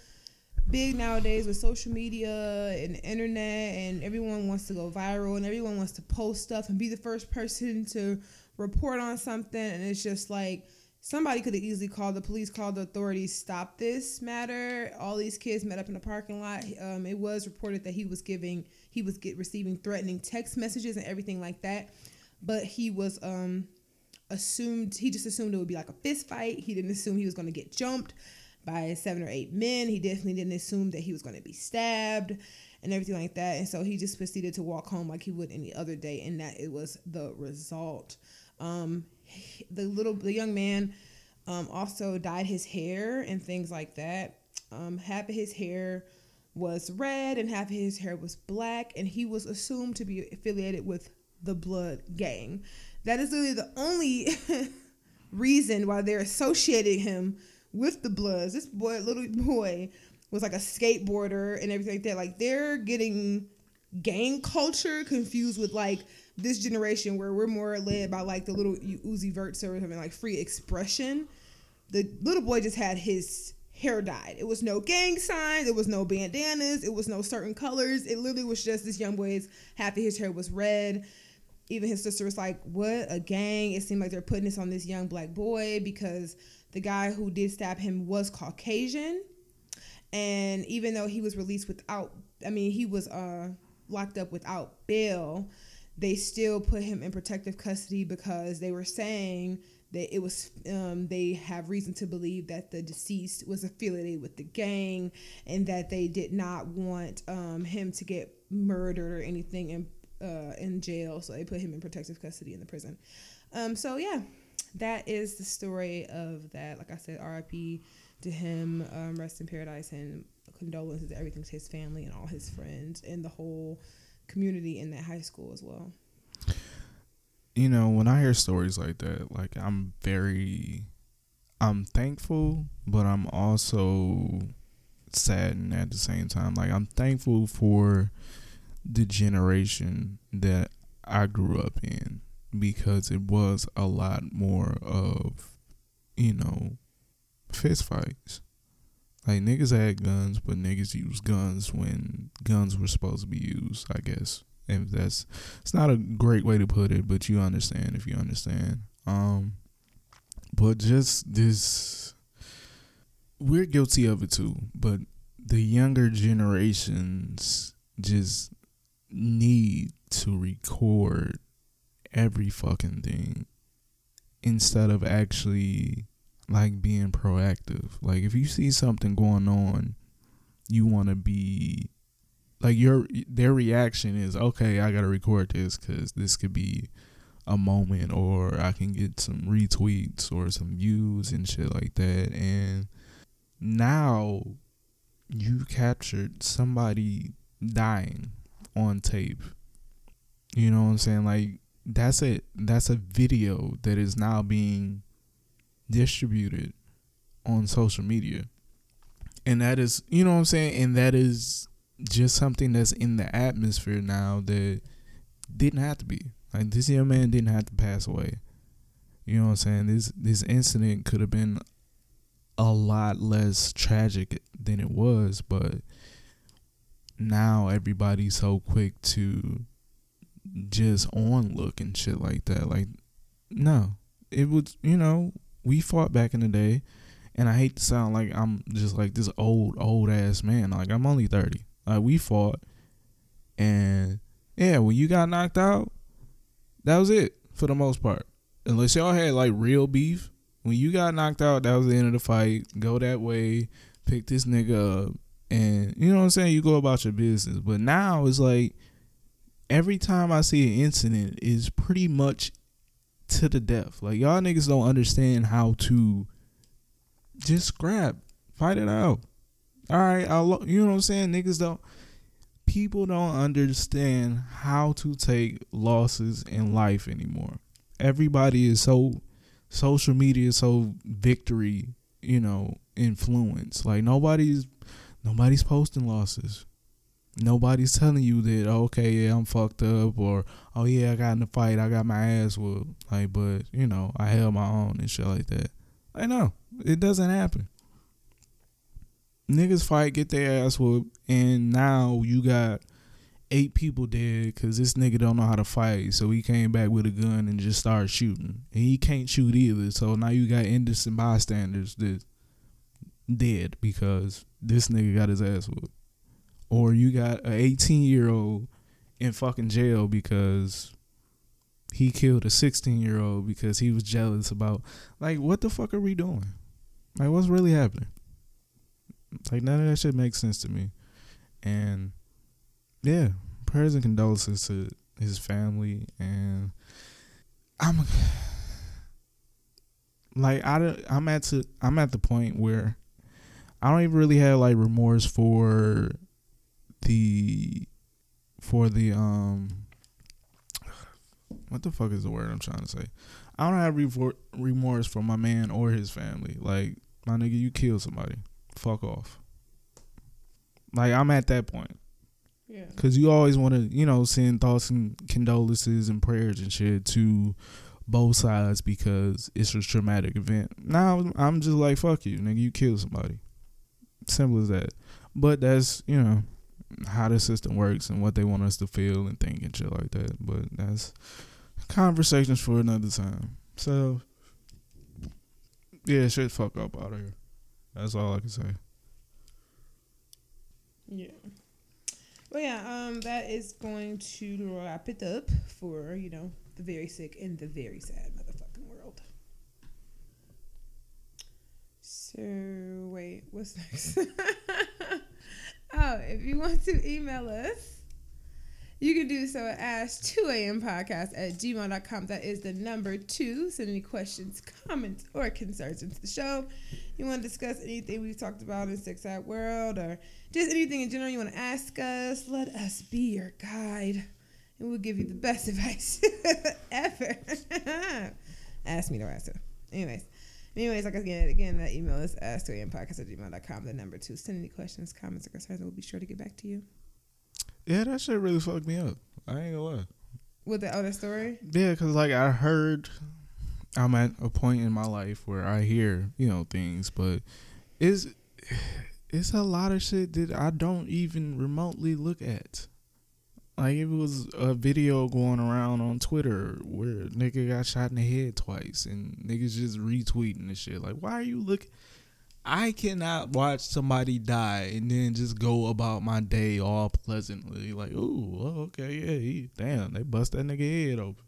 big nowadays with social media and internet and everyone wants to go viral and everyone wants to post stuff and be the first person to report on something and it's just like somebody could have easily called the police, called the authorities, stop this matter. All these kids met up in the parking lot. Um, it was reported that he was giving, he was get receiving threatening text messages and everything like that. But he was um, assumed, he just assumed it would be like a fist fight. He didn't assume he was going to get jumped by seven or eight men. He definitely didn't assume that he was going to be stabbed and everything like that. And so he just proceeded to walk home like he would any other day, and that it was the result. Um, the little the young man um, also dyed his hair and things like that. Um, half of his hair was red and half his hair was black, and he was assumed to be affiliated with the Blood Gang. That is literally the only reason why they're associating him with the Bloods. This boy, little boy, was like a skateboarder and everything like that. Like they're getting gang culture confused with like this generation where we're more led by like the Lil Uzi Vert or something like free expression. The little boy just had his hair dyed. It was no gang signs. It was no bandanas. It was no certain colors. It literally was just this young boy's half of his hair was red. Even his sister was like, "What a gang!" It seemed like they're putting this on this young black boy because the guy who did stab him was Caucasian, and even though he was released without, I mean, he was uh locked up without bail they still put him in protective custody because they were saying that it was um, they have reason to believe that the deceased was affiliated with the gang and that they did not want um, him to get murdered or anything in uh, in jail. So they put him in protective custody in the prison. Um, so yeah that is the story of that. Like i said rip to him. Um, rest in paradise and condolences everything to his family and all his friends and the whole community in that high school as well. You know, when I hear stories like that, like I'm very I'm thankful, but I'm also saddened at the same time. Like I'm thankful for the generation that I grew up in because it was a lot more of, you know, fist fights. Like niggas had guns, but niggas used guns when guns were supposed to be used. I guess if that's it's not a great way to put it, but you understand if you understand. Um, but just this, we're guilty of it too. But the younger generations just need to record every fucking thing instead of actually like being proactive. Like if you see something going on, you want to be like your their reaction is okay. I gotta record this because this could be a moment, or I can get some retweets or some views and shit like that. And now you captured somebody dying on tape. You know what I'm saying? Like that's it. That's a video that is now being distributed on social media. And that is, you know what I'm saying? And that is just something that's in the atmosphere now that didn't have to be. Like this young man didn't have to pass away. You know what I'm saying? This this incident could have been a lot less tragic than it was, but now everybody's so quick to just on look and shit like that. Like, no, it was, you know, we fought back in the day, and I hate to sound like I'm just like this old, old ass man. Like, I'm only 30. Like, we fought, and yeah, when you got knocked out, that was it for the most part. Unless y'all had like real beef, when you got knocked out, that was the end of the fight. Go that way, pick this nigga up, and you know what I'm saying. You go about your business. But now it's like every time I see an incident is pretty much to the death. Like y'all niggas don't understand how to just scrap, fight it out. All right, I'll, you know what I'm saying. Niggas don't. People don't understand how to take losses in life anymore. Everybody is so social media is so victory, you know, influence. Like nobody's nobody's posting losses. Nobody's telling you that oh, okay, yeah, I'm fucked up, or oh yeah, I got in a fight, I got my ass whooped. Like, but you know, I held my own and shit like that. I know it doesn't happen. Niggas fight, get their ass whooped, and now you got eight people dead because this nigga don't know how to fight. So he came back with a gun and just started shooting. And he can't shoot either. So now you got innocent bystanders that dead because this nigga got his ass whooped. Or you got an 18 year old in fucking jail because he killed a 16 year old because he was jealous about like what the fuck are we doing? Like what's really happening? Like none of that shit makes sense to me. And yeah, prayers and condolences to his family, and I'm like I I'm at to I'm at the point where I don't even really have like remorse for the for the um what the fuck is the word I'm trying to say? I don't have remorse for my man or his family. Like my nigga, you killed somebody. Fuck off. Like I'm at that point. Yeah. Cause you always want to, you know, send thoughts and condolences and prayers and shit to both sides because it's a traumatic event. Now I'm just like, fuck you, nigga. You killed somebody. Simple as that. But that's you know how the system works and what they want us to feel and think and shit like that. But that's conversations for another time. So yeah, shit, fuck up out of here. That's all I can say. Yeah. Well, yeah, um, that is going to wrap it up for you know the very sick and the very sad motherfucking world. So wait, what's next? oh, if you want to email us, you can do so at ask2am podcast at gmail.com. That is the number two. Send any questions, comments, or concerns into the show. You want to discuss anything we've talked about in Sick Sad World or just anything in general you want to ask us, let us be your guide. And we'll give you the best advice ever. ask me, to answer. Anyways. Anyways, like again, again, that email is ask2ampodcast at gmail.com. The number two. Send any questions, comments, or concerns, we'll be sure to get back to you. Yeah, that shit really fucked me up. I ain't gonna lie. With the other story? Yeah, because like I heard, I'm at a point in my life where I hear, you know, things, but is it's a lot of shit that I don't even remotely look at. Like it was a video going around on Twitter where nigga got shot in the head twice and niggas just retweeting the shit. Like, why are you looking? I cannot watch somebody die and then just go about my day all pleasantly. Like, ooh, oh, okay, yeah, he, damn, they bust that nigga head open.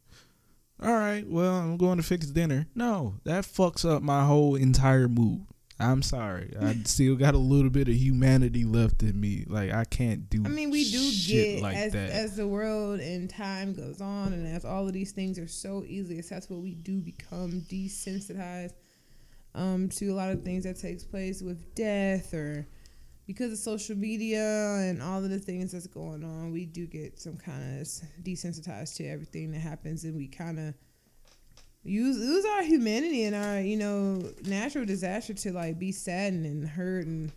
All right, well, I'm going to fix dinner. No, that fucks up my whole entire mood. I'm sorry. I still got a little bit of humanity left in me. Like I can't do. I mean, we do get like as that. as the world and time goes on, and as all of these things are so easily accessible, we do become desensitized um, to a lot of things that takes place with death or because of social media and all of the things that's going on, we do get some kind of desensitized to everything that happens, and we kind of use lose our humanity and our you know natural disaster to like be saddened and hurt and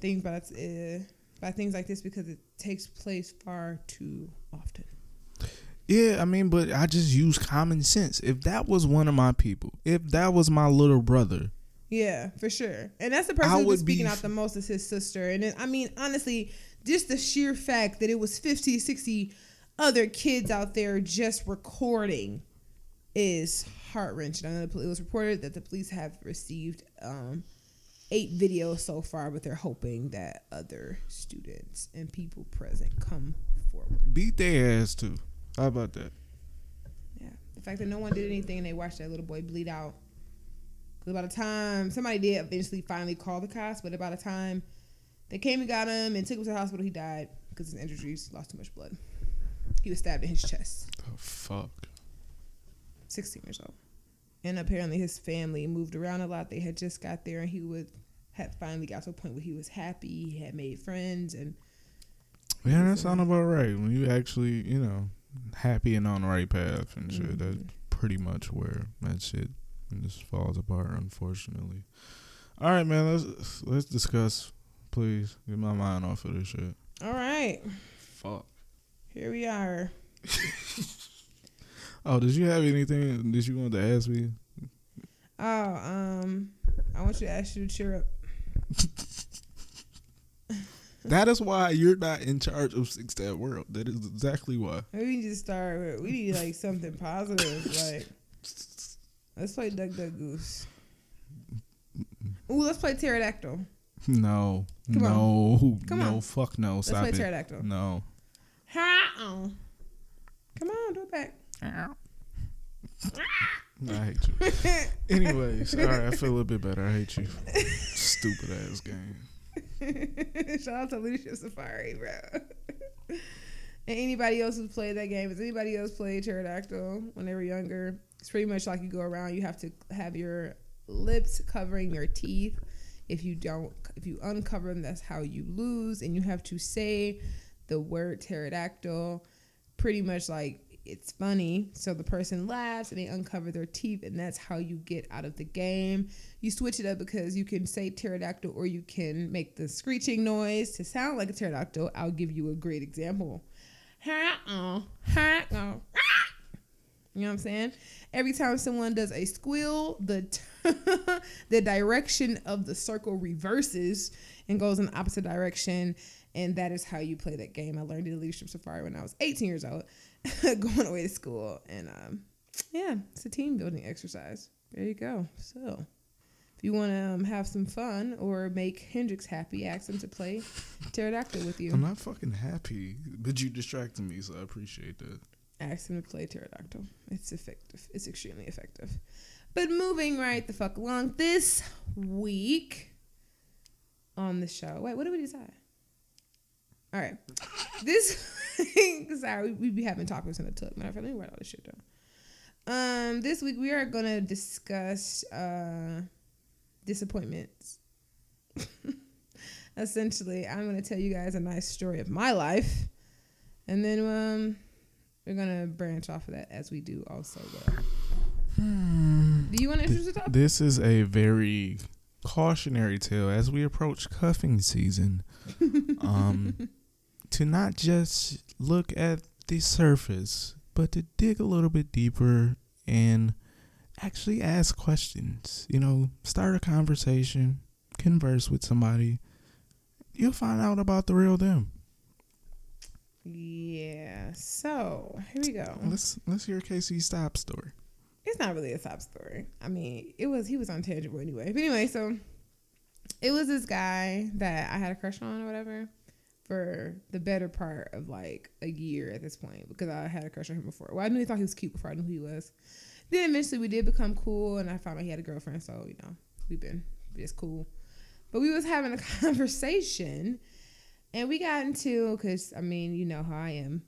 think about uh, by things like this because it takes place far too often. Yeah, I mean, but I just use common sense. If that was one of my people, if that was my little brother, yeah, for sure. And that's the person who's speaking out the most is his sister. And it, I mean, honestly, just the sheer fact that it was 50, 60 other kids out there just recording is heart wrenching. I know it was reported that the police have received um, eight videos so far, but they're hoping that other students and people present come forward. Beat their ass too. How about that? Yeah, the fact that no one did anything and they watched that little boy bleed out. Because by the time somebody did eventually finally call the cops, but by the time they came and got him and took him to the hospital, he died because his injuries lost too much blood. He was stabbed in his chest. Oh fuck. 16 years old. And apparently his family moved around a lot. They had just got there and he would had finally got to a point where he was happy, he had made friends and Yeah, that sounds about right. When you actually, you know, happy and on the right path and shit, mm-hmm. that's pretty much where that shit just falls apart unfortunately. All right, man, let's let's discuss please. Get my mind off of this shit. All right. Fuck. Here we are. Oh, did you have anything that you wanted to ask me? Oh, um, I want you to ask you to cheer up. that is why you're not in charge of Sick Sad World. That is exactly why. Maybe we need to start. We need like something positive. like, let's play Duck Duck Goose. Ooh, let's play Pterodactyl. No, Come no, on. Come no, on. fuck no. Let's Stop play it. Pterodactyl. No. Come on, do it back. I hate you. Anyways, all right, I feel a little bit better. I hate you. Stupid ass game. Shout out to Leadership Safari, bro. and anybody else who's played that game, has anybody else played Pterodactyl when they were younger? It's pretty much like you go around, you have to have your lips covering your teeth. If you don't, if you uncover them, that's how you lose. And you have to say the word pterodactyl pretty much like it's funny. So the person laughs and they uncover their teeth, and that's how you get out of the game. You switch it up because you can say pterodactyl or you can make the screeching noise to sound like a pterodactyl. I'll give you a great example. You know what I'm saying? Every time someone does a squeal, the t- the direction of the circle reverses and goes in the opposite direction. And that is how you play that game. I learned it in Leadership Safari when I was 18 years old. going away to school. And um, yeah, it's a team building exercise. There you go. So if you want to um, have some fun or make Hendrix happy, ask him to play pterodactyl with you. I'm not fucking happy, but you distracted me, so I appreciate that. Ask him to play pterodactyl. It's effective. It's extremely effective. But moving right the fuck along this week on the show. Wait, what did we decide? All right. This sorry, we, we be having topics in the tub. Matter of fact, let me write all this shit down. Um, this week we are gonna discuss uh disappointments. Essentially, I'm gonna tell you guys a nice story of my life, and then um, we're gonna branch off of that as we do also. Do you want to introduce the topic? This is a very cautionary tale as we approach cuffing season. um, to not just look at the surface, but to dig a little bit deeper and actually ask questions. You know, start a conversation, converse with somebody. You'll find out about the real them. Yeah. So here we go. Let's let's hear Casey Stop story. It's not really a stop story. I mean, it was he was untangible anyway. But anyway, so it was this guy that I had a crush on or whatever for the better part of like a year at this point because I had a crush on him before. Well, I knew he thought he was cute before I knew who he was. Then eventually we did become cool, and I found out he had a girlfriend. So you know we've been just cool. But we was having a conversation, and we got into because I mean you know how I am,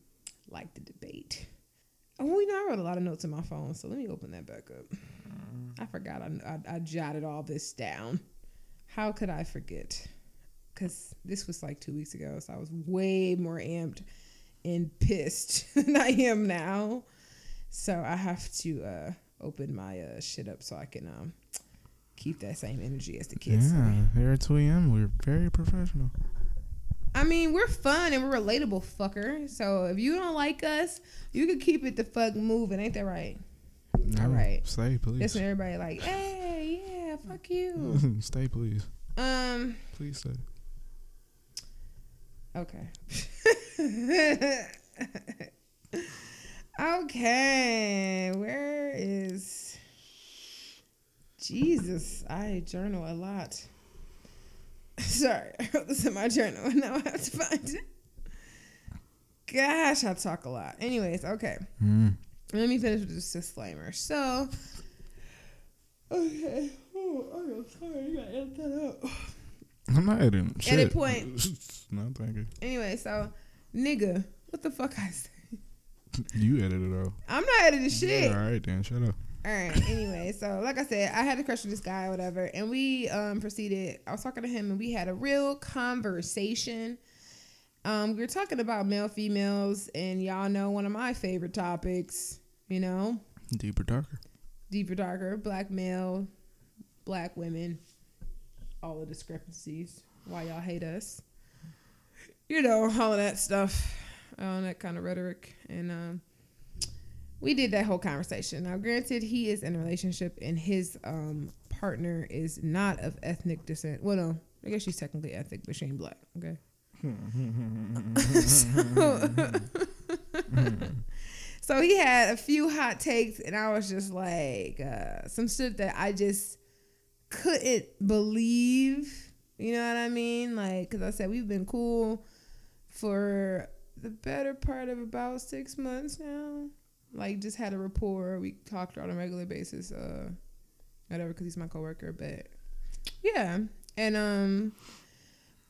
like the debate. Oh, you know I wrote a lot of notes in my phone, so let me open that back up. I forgot I, I, I jotted all this down. How could I forget? Because this was like two weeks ago, so I was way more amped and pissed than I am now. So I have to uh, open my uh, shit up so I can um, keep that same energy as the kids. Yeah, here at 2 a.m. We're very professional. I mean, we're fun and we're relatable, fucker. So if you don't like us, you can keep it the fuck moving. Ain't that right? No, All right. Stay, please. That's when everybody like, hey, yeah, fuck you. stay, please. Um. Please stay. Okay. okay. Where is Jesus? I journal a lot. Sorry, I wrote this in my journal and now I have to find it. Gosh, I talk a lot. Anyways, okay. Mm. Let me finish with this disclaimer. So, okay. Oh, I'm sorry. I edit that out. I'm not editing. Shit. Edit point. no, thank you. Anyway, so, nigga, what the fuck I say? You edited it out. I'm not editing shit. All right, then. Shut up. All right. Anyway, so like I said, I had a crush on this guy or whatever, and we um proceeded. I was talking to him, and we had a real conversation. Um, we were talking about male females, and y'all know one of my favorite topics. You know, Deeper, darker. deeper, darker, black male, black women, all the discrepancies. Why y'all hate us? You know, all of that stuff, all that kind of rhetoric, and um, we did that whole conversation. Now, granted, he is in a relationship, and his um partner is not of ethnic descent. Well, no, I guess she's technically ethnic, but she ain't black. Okay. so, so he had a few hot takes, and I was just like, uh, some shit that I just couldn't believe. You know what I mean? Like, because I said we've been cool for the better part of about six months now. Like, just had a rapport. We talked on a regular basis. Uh, whatever, because he's my coworker. But yeah, and um,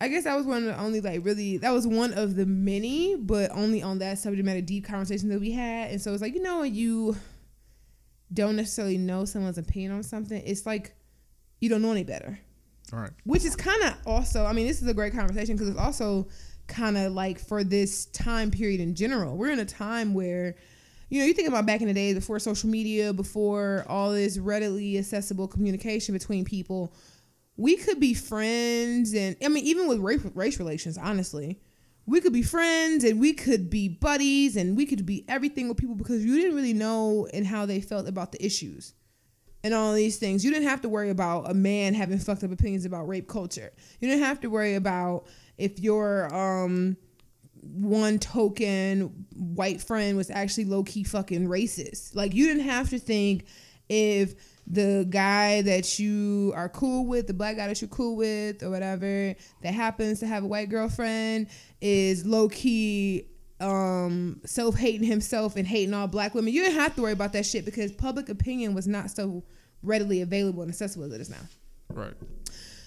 I guess that was one of the only like really that was one of the many, but only on that subject matter deep conversation that we had. And so it's like you know you don't necessarily know someone's opinion on something, it's like you don't know any better. All right. Which is kind of also, I mean, this is a great conversation because it's also kind of like for this time period in general. We're in a time where, you know, you think about back in the day before social media, before all this readily accessible communication between people, we could be friends. And I mean, even with race, race relations, honestly, we could be friends and we could be buddies and we could be everything with people because you didn't really know and how they felt about the issues and all these things. You didn't have to worry about a man having fucked up opinions about rape culture. You didn't have to worry about if your um one token white friend was actually low key fucking racist. Like you didn't have to think if the guy that you are cool with, the black guy that you're cool with, or whatever, that happens to have a white girlfriend, is low key um self hating himself and hating all black women. You didn't have to worry about that shit because public opinion was not so readily available and accessible as it is now. Right.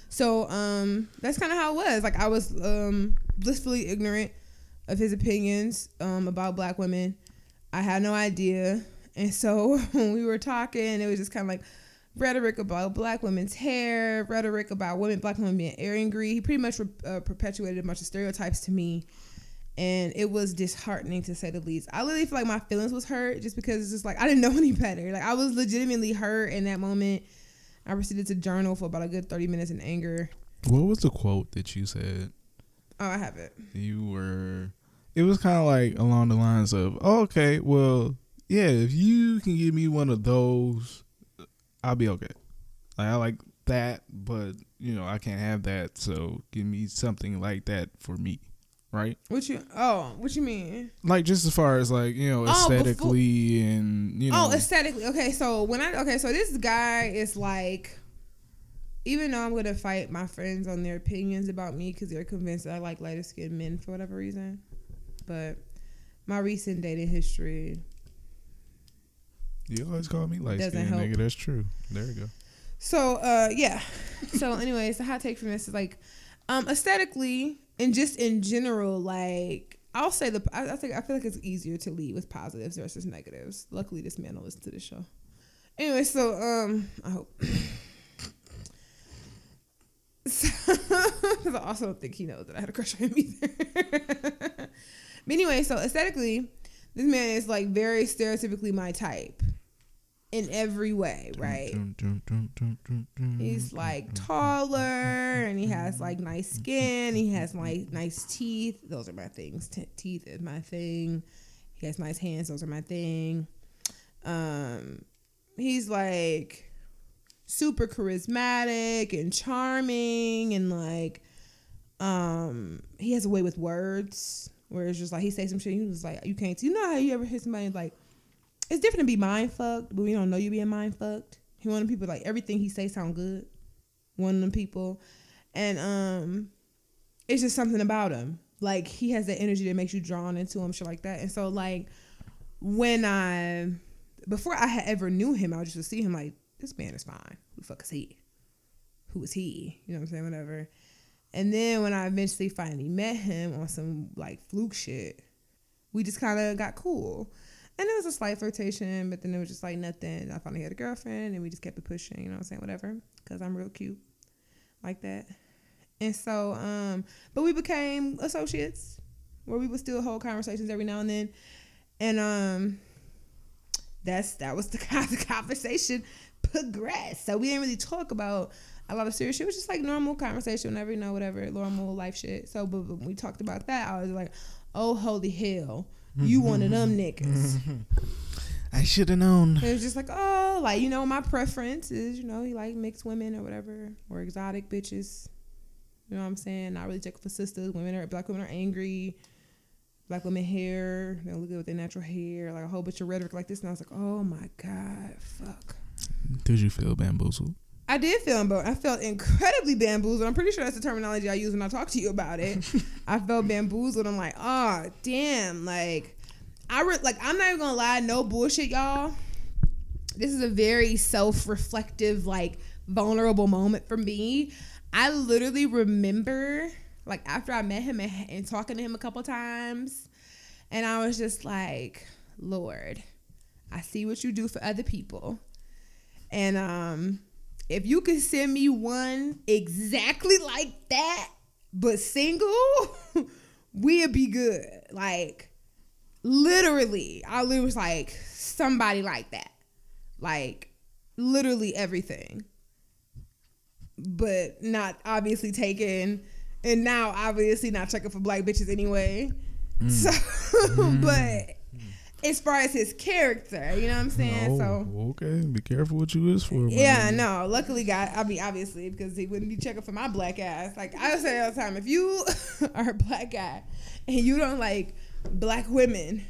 So um that's kind of how it was. Like I was um blissfully ignorant of his opinions um about black women. I had no idea. And so when we were talking, it was just kind of like rhetoric about black women's hair, rhetoric about women, black women being angry. He pretty much uh, perpetuated a bunch of stereotypes to me, and it was disheartening to say the least. I literally feel like my feelings was hurt just because it's just like I didn't know any better. Like I was legitimately hurt in that moment. I proceeded to journal for about a good thirty minutes in anger. What was the quote that you said? Oh, I have it. You were. It was kind of like along the lines of, oh, okay, well, yeah, if you can give me one of those, I'll be okay. Like I like that, but you know I can't have that, so give me something like that for me, right? What you? Oh, what you mean? Like just as far as like you know Oh, before- aesthetically and you know. Oh, aesthetically. Okay, so when I okay, so this guy is like, even though I'm gonna fight my friends on their opinions about me because they're convinced that I like lighter skinned men for whatever reason, but my recent dating history. you always call me light skinned nigga. That's true. There you go. So uh yeah. so anyways, the hot take from this is like, um, aesthetically and just in general, like I'll say the I, I think I feel like it's easier to lead with positives versus negatives. Luckily, this man will listen to the show. Anyway, so um, I hope. So, I also don't think he knows that I had a crush on him either. but anyway, so aesthetically, this man is like very stereotypically my type in every way, right? He's like taller and he has like nice skin. He has like nice teeth. Those are my things. T- teeth is my thing. He has nice hands. Those are my thing. Um, he's like super charismatic and charming and like um he has a way with words where it's just like he say some shit you just like you can't you know how you ever hear somebody like it's different to be mind fucked but we don't know you being mind fucked he one of people like everything he say sound good one of them people and um it's just something about him like he has that energy that makes you drawn into him shit like that and so like when i before i had ever knew him i would just to see him like this man is fine. Who the fuck is he? Who is he? You know what I'm saying? Whatever. And then when I eventually finally met him on some like fluke shit, we just kind of got cool. And it was a slight flirtation, but then it was just like nothing. I finally had a girlfriend and we just kept it pushing, you know what I'm saying? Whatever. Because I'm real cute like that. And so, um, but we became associates where we would still hold conversations every now and then. And um, that's that was the kind of conversation progress. So we didn't really talk about a lot of serious shit. It was just like normal conversation, whenever you know, whatever, normal life shit. So, but when we talked about that, I was like, oh, holy hell, you one of them niggas. I should have known. It was just like, oh, like, you know, my preference is, you know, he like mixed women or whatever, or exotic bitches. You know what I'm saying? Not really checking for sisters. Women are, black women are angry. Black women hair, they look good with their natural hair, like a whole bunch of rhetoric like this. And I was like, oh my God, fuck. Did you feel bamboozled? I did feel bamboozled. I felt incredibly bamboozled. I'm pretty sure that's the terminology I use when I talk to you about it. I felt bamboozled. I'm like, oh damn, like I re- like I'm not even gonna lie, no bullshit, y'all. This is a very self-reflective, like vulnerable moment for me. I literally remember, like after I met him and, and talking to him a couple times, and I was just like, Lord, I see what you do for other people. And um, if you could send me one exactly like that, but single, we'd be good. Like, literally, I was like somebody like that. Like, literally everything. But not obviously taken, and now obviously not checking for black bitches anyway. Mm. So, mm. but as far as his character, you know what I'm saying? No, so okay, be careful what you wish for. Yeah, no. Luckily, God, I mean, obviously, because he wouldn't be checking for my black ass. Like I say all the time, if you are a black guy and you don't like black women,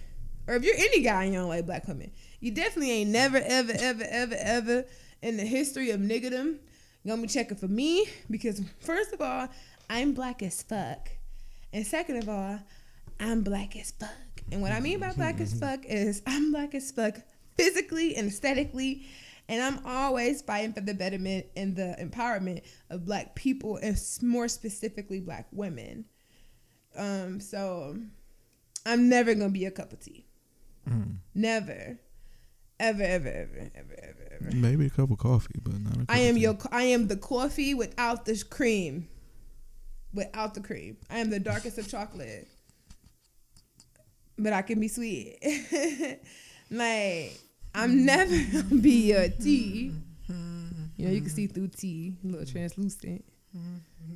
or if you're any guy and you don't like black women, you definitely ain't never, ever, ever, ever, ever in the history of niggerdom gonna be checking for me because first of all, I'm black as fuck, and second of all, I'm black as fuck. And what I mean by black as fuck is I'm black as fuck physically and aesthetically. And I'm always fighting for the betterment and the empowerment of black people and more specifically black women. Um, so I'm never gonna be a cup of tea. Mm. Never. Ever, ever, ever, ever, ever, ever. Maybe a cup of coffee, but not a cup I am your I am the coffee without the cream. Without the cream. I am the darkest of chocolate but I can be sweet. like I'm never gonna be your tea. You know, you can see through tea, a little translucent.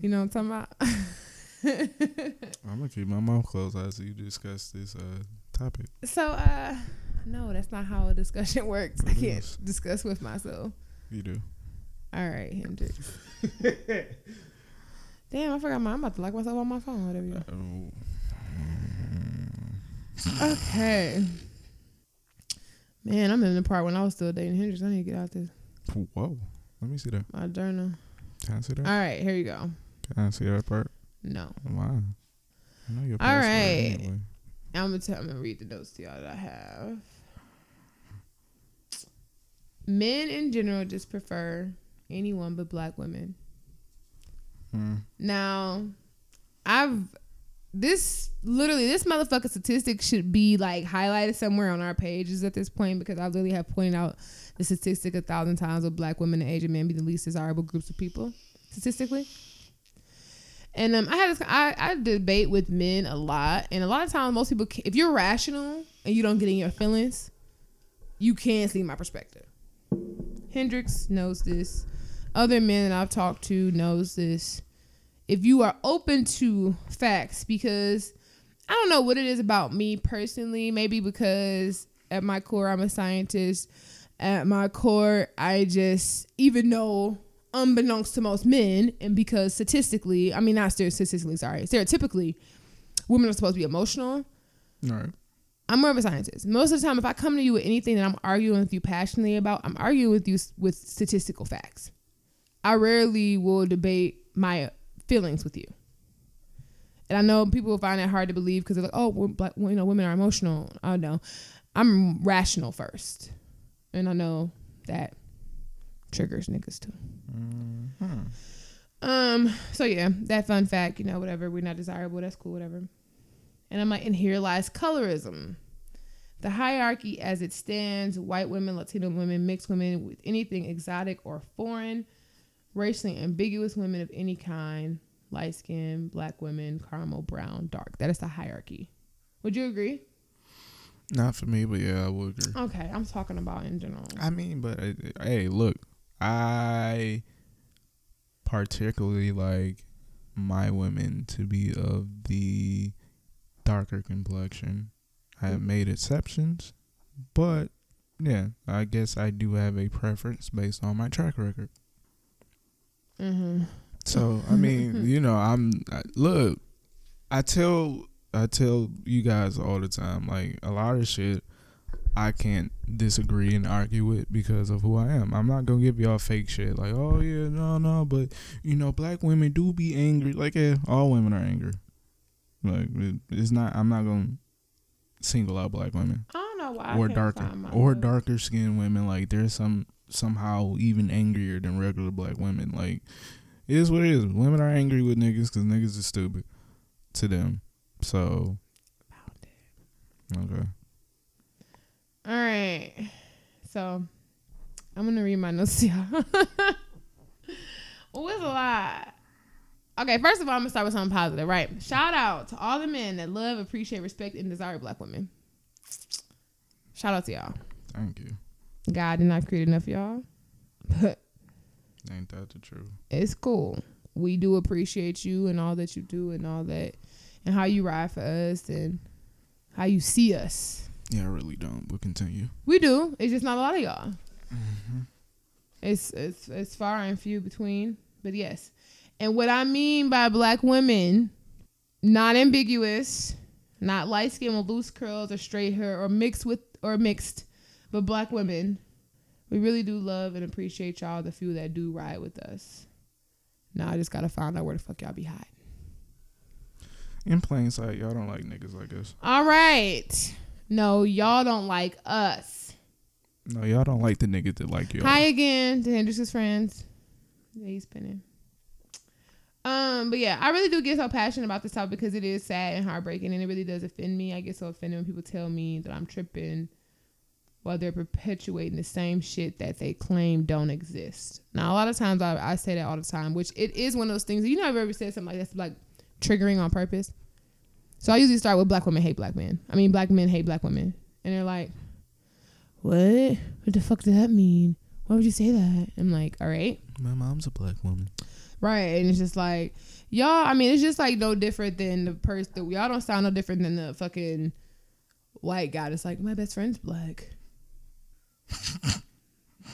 You know what I'm talking about? I'm gonna keep my mouth closed as you discuss this uh, topic. So, uh, no, that's not how a discussion works. It I can't is. discuss with myself. You do. All right, Hendrix. Damn, I forgot my. I'm about to lock myself on my phone. Whatever. Okay. Man, I'm in the part when I was still dating Hendrix. I need to get out this. Whoa. Let me see that. My journal. Can I see that? All right, here you go. Can I see that part? No. Why? I know your All right. Anyway. I'm gonna tell. I'm gonna read the notes to y'all that I have. Men in general just prefer anyone but black women. Hmm. Now, I've this literally this motherfucker statistic should be like highlighted somewhere on our pages at this point because I literally have pointed out the statistic a thousand times of black women and Asian men be the least desirable groups of people statistically. And um, I had this, I, I debate with men a lot, and a lot of times most people, if you're rational and you don't get in your feelings, you can't see my perspective. Hendrix knows this. Other men that I've talked to knows this. If you are open to facts, because I don't know what it is about me personally, maybe because at my core I'm a scientist. At my core, I just even though unbeknownst to most men, and because statistically, I mean not statistically, sorry, stereotypically, women are supposed to be emotional. All right. I'm more of a scientist. Most of the time, if I come to you with anything that I'm arguing with you passionately about, I'm arguing with you with statistical facts. I rarely will debate my feelings with you. And I know people will find that hard to believe because they're like, "Oh, black, you know, women are emotional." I know. I'm rational first, and I know that triggers niggas too. Mm-hmm. Um. So yeah, that fun fact, you know, whatever. We're not desirable. That's cool. Whatever. And I'm like, and here lies colorism. The hierarchy as it stands white women, Latino women, mixed women with anything exotic or foreign, racially ambiguous women of any kind, light skin, black women, caramel, brown, dark. That is the hierarchy. Would you agree? Not for me, but yeah, I would agree. Okay, I'm talking about in general. I mean, but uh, hey, look, I particularly like my women to be of the darker complexion. I have made exceptions, but yeah, I guess I do have a preference based on my track record. Mm-hmm. So I mean, you know, I'm I, look. I tell I tell you guys all the time, like a lot of shit. I can't disagree and argue with because of who I am. I'm not gonna give y'all fake shit like, oh yeah, no, no, but you know, black women do be angry. Like, yeah, all women are angry. Like, it's not. I'm not gonna single out black women. I don't know why. Or darker, or darker skinned women. Like, there's some somehow even angrier than regular black women. Like, it is what it is. Women are angry with niggas because niggas is stupid to them. So, okay. All right. So, I'm gonna read my notes, y'all. well, it's a lot. Okay, first of all, I'm gonna start with something positive, right? Shout out to all the men that love, appreciate, respect, and desire black women. Shout out to y'all. Thank you. God did not create enough y'all, but ain't that the truth? It's cool. We do appreciate you and all that you do and all that, and how you ride for us and how you see us. Yeah, I really don't. But continue. We do. It's just not a lot of y'all. Mm-hmm. It's it's it's far and few between. But yes, and what I mean by black women, not ambiguous, not light skin with loose curls or straight hair or mixed with or mixed, but black women. We really do love and appreciate y'all, the few that do ride with us. Now I just gotta find out where the fuck y'all be hiding. In plain sight, y'all don't like niggas like us. All right. No, y'all don't like us. No, y'all don't like the niggas that like you. Hi again to Hendrix's friends. Yeah, he's spinning. Um, but yeah, I really do get so passionate about this topic because it is sad and heartbreaking, and it really does offend me. I get so offended when people tell me that I'm tripping while they're perpetuating the same shit that they claim don't exist. Now, a lot of times I, I say that all the time, which it is one of those things. You know, I've ever said something like that's like triggering on purpose. So I usually start with black women hate black men. I mean, black men hate black women, and they're like, "What? What the fuck does that mean? Why would you say that?" I'm like, "All right." My mom's a black woman. Right. And it's just like, y'all, I mean, it's just like no different than the person, y'all don't sound no different than the fucking white guy that's like, my best friend's black.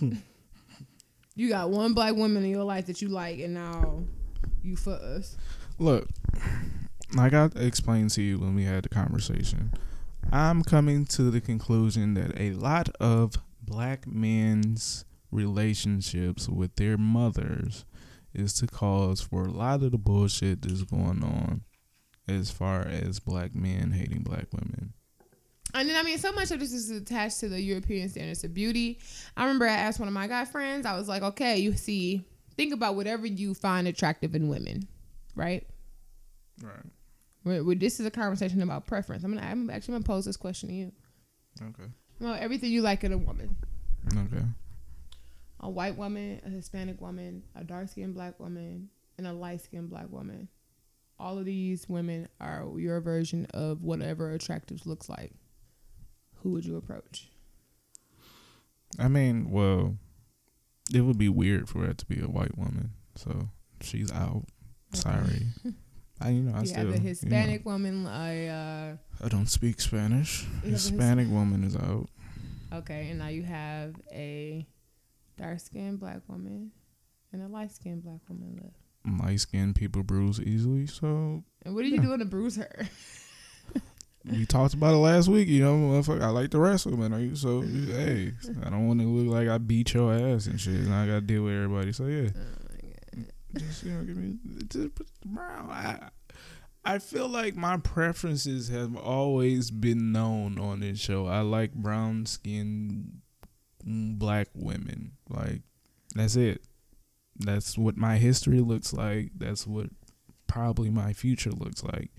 you got one black woman in your life that you like, and now you for us. Look, like I explained to you when we had the conversation, I'm coming to the conclusion that a lot of black men's relationships with their mothers is to cause for a lot of the bullshit that's going on as far as black men hating black women. And then I mean, so much of this is attached to the European standards of beauty. I remember I asked one of my guy friends. I was like, "Okay, you see, think about whatever you find attractive in women, right? Right. We're, we're, this is a conversation about preference. I'm gonna. I'm actually gonna pose this question to you. Okay. Well, everything you like in a woman. Okay a white woman, a Hispanic woman, a dark skinned black woman, and a light skinned black woman. all of these women are your version of whatever attractive looks like, who would you approach? I mean, well, it would be weird for it to be a white woman. So she's out. Sorry. I you know I you still have a Hispanic you know, woman. I uh, I don't speak Spanish. You His- Hispanic woman is out. okay, and now you have a dark skinned black woman and a light skinned black woman left. Light skinned people bruise easily, so And what are you Yeah. doing to bruise her? we talked about it last week. You know, motherfucker, I like to wrestle, man. Are you so? Hey, I don't want to look like I beat your ass and shit. And I got to deal with everybody. So yeah, Oh just you know, give me just put the brown. I, I feel like my preferences have always been known on this show. I like brown skinned black women. Like that's it. That's what my history looks like. That's what probably my future looks like.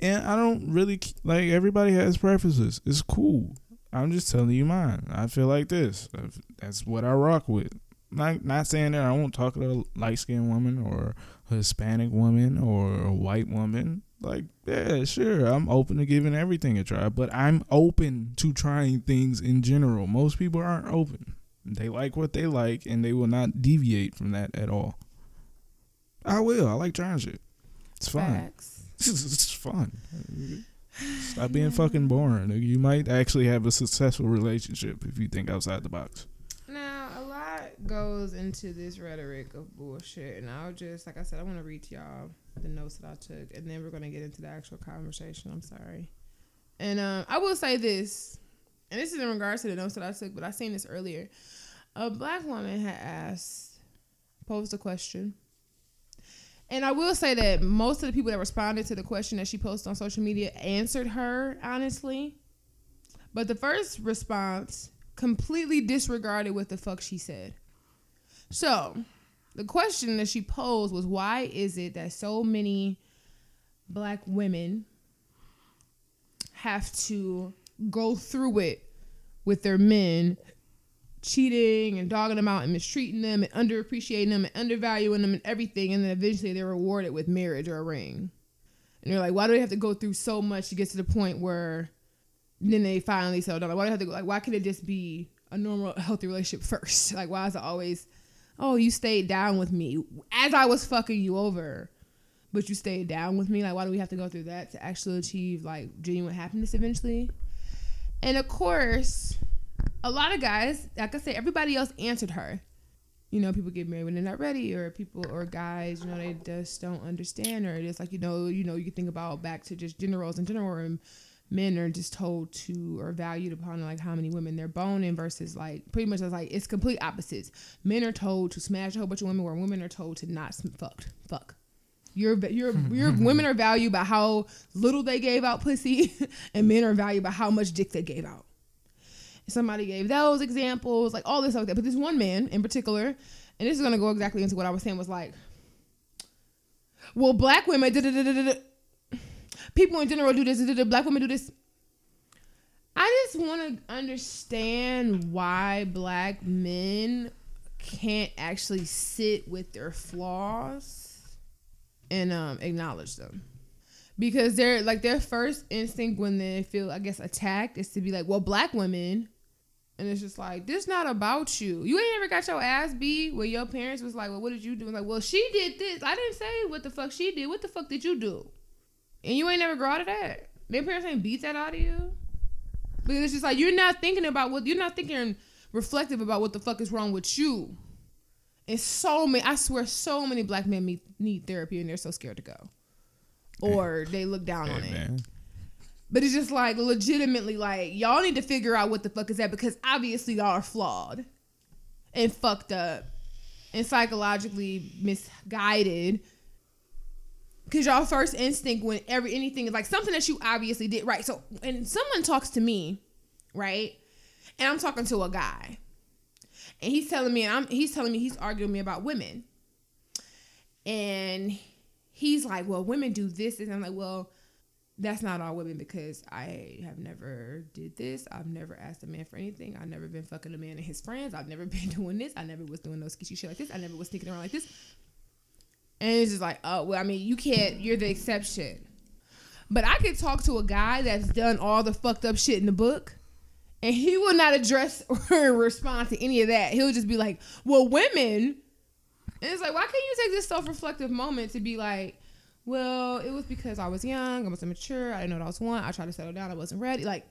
And I don't really like everybody has preferences. It's cool. I'm just telling you mine. I feel like this. That's- what I rock with. Not not saying that I won't talk to a light skinned woman or a Hispanic woman or a white woman. Like, yeah, sure, I'm open to giving everything a try, but I'm open to trying things in general. Most people aren't open. They like what they like and they will not deviate from that at all. I will. I like trying shit. It's fine. Facts. It's fun. Stop being fucking boring. You might actually have a successful relationship if you think outside the box. Now, a lot goes into this rhetoric of bullshit, and I'll just, like I said, I want to read to y'all the notes that I took, and then we're gonna get into the actual conversation. I'm sorry, and um, I will say this, and this is in regards to the notes that I took, but I seen this earlier. A black woman had asked, posed a question. And I will say that most of the people that responded to the question that she posted on social media answered her honestly. But the first response completely disregarded what the fuck she said. So, the question that she posed was why is it that so many black women have to go through it with their men cheating and dogging them out and mistreating them and underappreciating them and undervaluing them and everything and then eventually they're rewarded with marriage or a ring. And you're like, why do they have to go through so much to get to the point where then they finally settle down. Like, why do they have to go? Like, why can't it just be a normal, healthy relationship first? Like, why is it always, oh, you stayed down with me as I was fucking you over, but you stayed down with me? Like, why do we have to go through that to actually achieve like genuine happiness eventually? And of course, a lot of guys, like I say, everybody else answered her. You know, people get married when they're not ready, or people or guys, you know, they just don't understand, or it's like you know, you know, you can think about back to just gender roles in general, and men are just told to or valued upon like how many women they're boning versus like pretty much it's like it's complete opposites. Men are told to smash a whole bunch of women, where women are told to not sm- fuck, fuck. Your your your women are valued by how little they gave out pussy, and men are valued by how much dick they gave out. Somebody gave those examples, like all this like that. But this one man in particular, and this is gonna go exactly into what I was saying was like, well, black women, people in general do this, black women do this. I just want to understand why black men can't actually sit with their flaws and um, acknowledge them because they're like their first instinct when they feel i guess attacked is to be like well black women and it's just like this not about you. You ain't ever got your ass beat where your parents was like well what did you do? Like well she did this. I didn't say what the fuck she did. What the fuck did you do? And you ain't never grow out of that. Their parents ain't beat that out of you. Because it's just like you're not thinking about what you're not thinking reflective about what the fuck is wrong with you. And so many i swear so many black men need, need therapy and they're so scared to go. Or they look down on Hey, it. But it's just like legitimately like y'all need to figure out what the fuck is that because obviously y'all are flawed and fucked up and psychologically misguided. Cause y'all first instinct when every anything is like something that you obviously did right. So and someone talks to me, right? And I'm talking to a guy. And he's telling me and I'm he's telling me he's arguing me about women. And he's like, well, women do this. And I'm like, well, that's not all women because I have never did this. I've never asked a man for anything. I've never been fucking a man and his friends. I've never been doing this. I never was doing no sketchy shit like this. I never was sneaking around like this. And it's just like, oh well, I mean, you can't. You're the exception. But I could talk to a guy that's done all the fucked up shit in the book, and he will not address or respond to any of that. He'll just be like, "Well, women," and it's like, why can't you take this self-reflective moment to be like, "Well, it was because I was young, I was immature, I didn't know what I was want, I tried to settle down, I wasn't ready." Like,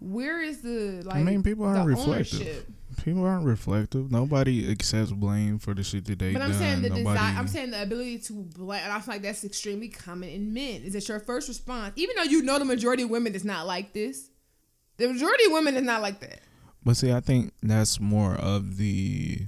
where is the like? I mean, people aren't reflective. ownership? People aren't reflective. Nobody accepts blame for the shit that they But I'm done. saying the Nobody, desire. I'm saying the ability to blame. And I feel like that's extremely common in men. Is that your first response, even though you know the majority of women is not like this. The majority of women is not like that. But see, I think that's more of the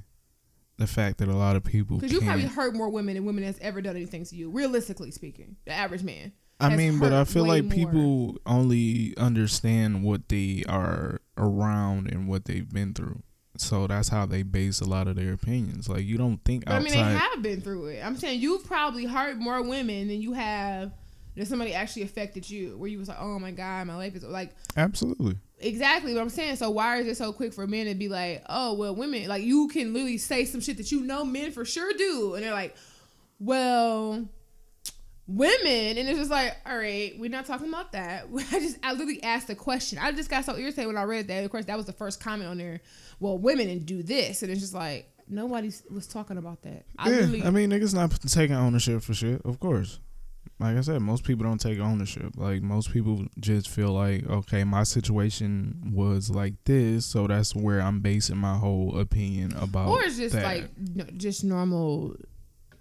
the fact that a lot of people Because you probably hurt more women than women that's ever done anything to you. Realistically speaking, the average man. I mean, but I feel like more. people only understand what they are around and what they've been through. So that's how they base a lot of their opinions. Like you don't think But I mean, they have been through it. I'm saying you've probably hurt more women than you have that somebody actually affected you, where you was like, oh my god, my life is like Absolutely. Exactly what I'm saying. So why is it so quick for men to be like, oh well, women like you can literally say some shit that you know men for sure do, and they're like, well, women, and it's just like, all right, we're not talking about that. I just I literally asked a question. I just got so irritated when I read that. Of course, that was the first comment on there. Well, women and do this, and it's just like nobody was talking about that. I yeah, I mean, niggas not taking ownership for shit. Of course. Like I said, most people don't take ownership. Like most people just feel like, okay, my situation was like this, so that's where I'm basing my whole opinion about. or it's just that. like no, just normal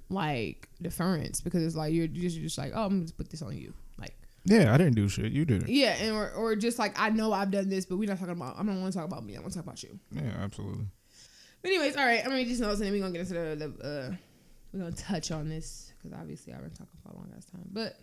like deference because it's like you're just you're just like oh I'm gonna just put this on you like yeah, I didn't do shit. You did it. yeah and or, or just like I know I've done this but we're not talking about I don't want to talk about me I want to talk about you Yeah, absolutely. but anyways all right I'm gonna just notes and then we're gonna get into the, the uh we're gonna touch on this because obviously I've been talking for a long ass time but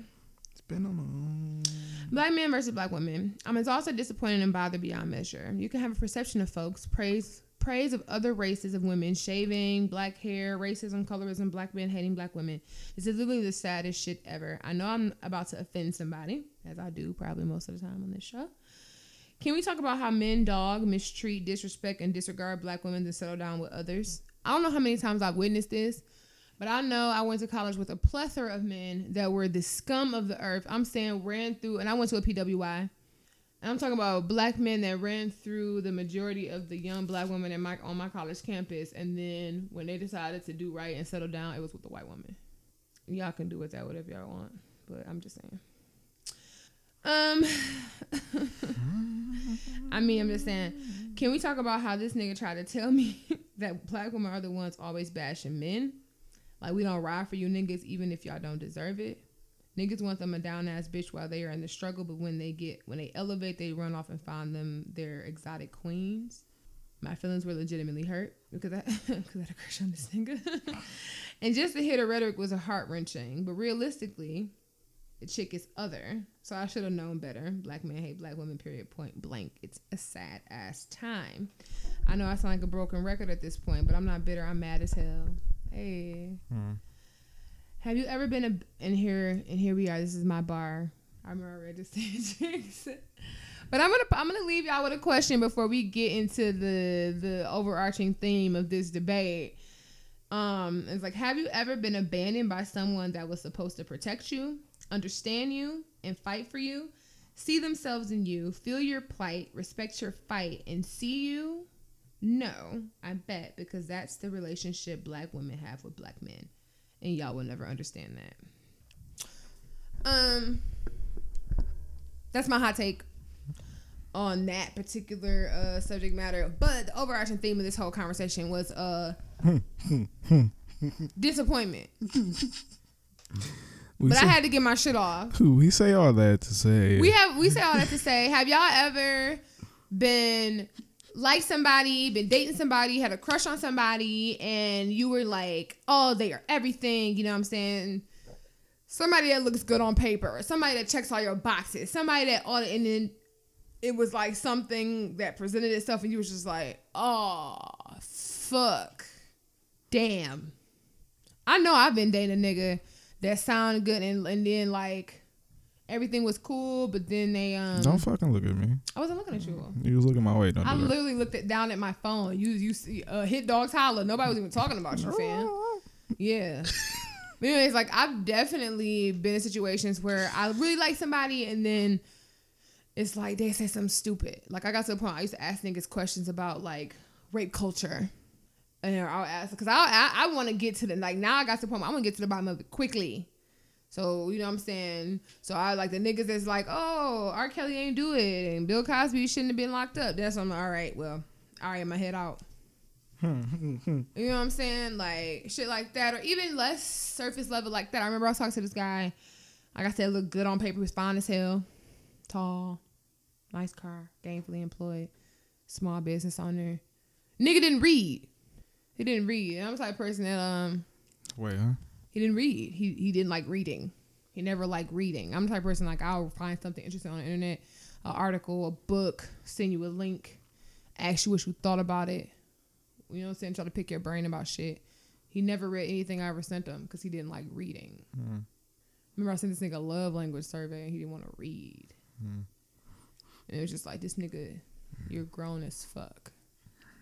It's been a long. Black men versus black women. I'm also disappointed, and bothered beyond measure. You can have a perception of folks, praise praise of other races of women, shaving, black hair, racism, colorism, black men hating black women. This is literally the saddest shit ever. I know I'm about to offend somebody, as I do probably most of the time on this show. Can we talk about how men dog, mistreat, disrespect, and disregard black women to settle down with others? I don't know how many times I've witnessed this, but I know I went to college with a plethora of men that were the scum of the earth. I'm saying ran through, and I went to a PWI. And I'm talking about black men that ran through the majority of the young black women in my on my college campus, and then when they decided to do right and settle down, it was with the white woman. Y'all can do with that whatever y'all want, but I'm just saying. Um, I mean, I'm just saying. Can we talk about how this nigga tried to tell me that black women are the ones always bashing men? Like we don't ride for you niggas even if y'all don't deserve it. Niggas want them a down ass bitch while they are in the struggle, but when they get when they elevate, they run off and find them their exotic queens. My feelings were legitimately hurt because I because I had a crush on this nigga. and just to hear the rhetoric was a heart wrenching. But realistically, the chick is other. So I should have known better. Black men hate black women, period, point blank. It's a sad ass time. I know I sound like a broken record at this point, but I'm not bitter. I'm mad as hell. Hey. Have you ever been a, in here? And here we are. This is my bar. I'm already read this But I'm gonna I'm gonna leave y'all with a question before we get into the the overarching theme of this debate. Um, it's like, have you ever been abandoned by someone that was supposed to protect you, understand you, and fight for you, see themselves in you, feel your plight, respect your fight, and see you? No, I bet because that's the relationship black women have with black men, and y'all will never understand that. Um, that's my hot take on that particular uh, subject matter. But the overarching theme of this whole conversation was uh disappointment. We but say, I had to get my shit off. We say all that to say We have we say all that to say, have y'all ever been like somebody, been dating somebody, had a crush on somebody, and you were like, oh, they are everything, you know what I'm saying? Somebody that looks good on paper, somebody that checks all your boxes, somebody that all and then it was like something that presented itself and you was just like, oh fuck. Damn. I know I've been dating a nigga that sounded good and, and then like everything was cool, but then they um Don't fucking look at me. I wasn't looking at you. You was looking my way. Don't I literally looked at, down at my phone. You you see uh, hit dogs holler. Nobody was even talking about you, fam. Yeah. But anyways, like I've definitely been in situations where I really like somebody and then it's like they say something stupid. Like I got to the point I used to ask niggas questions about like rape culture. And I'll ask because I I, I want to get to the like now I got to the point I want to get to the bottom of it quickly. So you know what I'm saying. So I like the niggas that's like, oh, R. Kelly ain't do it, and Bill Cosby shouldn't have been locked up. That's I'm like, all right, well, all right, my head out. Hmm, hmm, hmm. you know what I'm saying? Like shit like that, or even less surface level like that. I remember I was talking to this guy. Like I said, look good on paper, was fine as hell, tall, nice car, gainfully employed, small business owner. Nigga didn't read. He didn't read. And I'm the type of person that um. Wait, huh? He didn't read. He he didn't like reading. He never liked reading. I'm the type of person like I'll find something interesting on the internet, an article, a book, send you a link, ask you what you thought about it. You know what I'm saying? Try to pick your brain about shit. He never read anything I ever sent him because he didn't like reading. Mm. Remember I sent this nigga a love language survey and he didn't want to read. Mm. And it was just like this nigga, you're grown as fuck,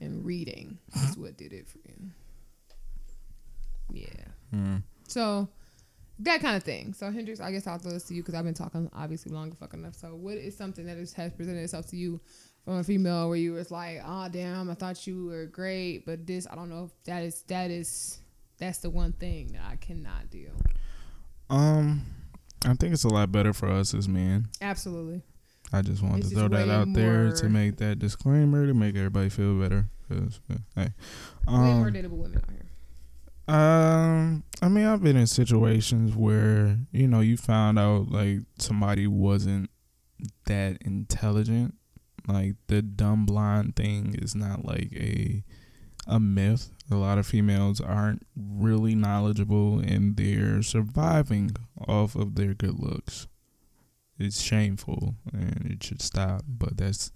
and reading is what did it for you. Yeah. Mm. So that kind of thing. So Hendrix, I guess I'll throw this to you because I've been talking obviously long fucking enough. So what is something that is, has presented itself to you from a female where you was like, oh damn, I thought you were great, but this I don't know if that is that is that's the one thing that I cannot do. Um, I think it's a lot better for us as men. Absolutely. I just wanted to throw that out there to make that disclaimer to make everybody feel better. 'Cause, uh, hey, Way more um, dateable women out here. Um, I mean, I've been in situations where you know you found out like somebody wasn't that intelligent. Like the dumb blind thing is not like a a myth. A lot of females aren't really knowledgeable and they're surviving off of their good looks. It's shameful and it should stop. But that's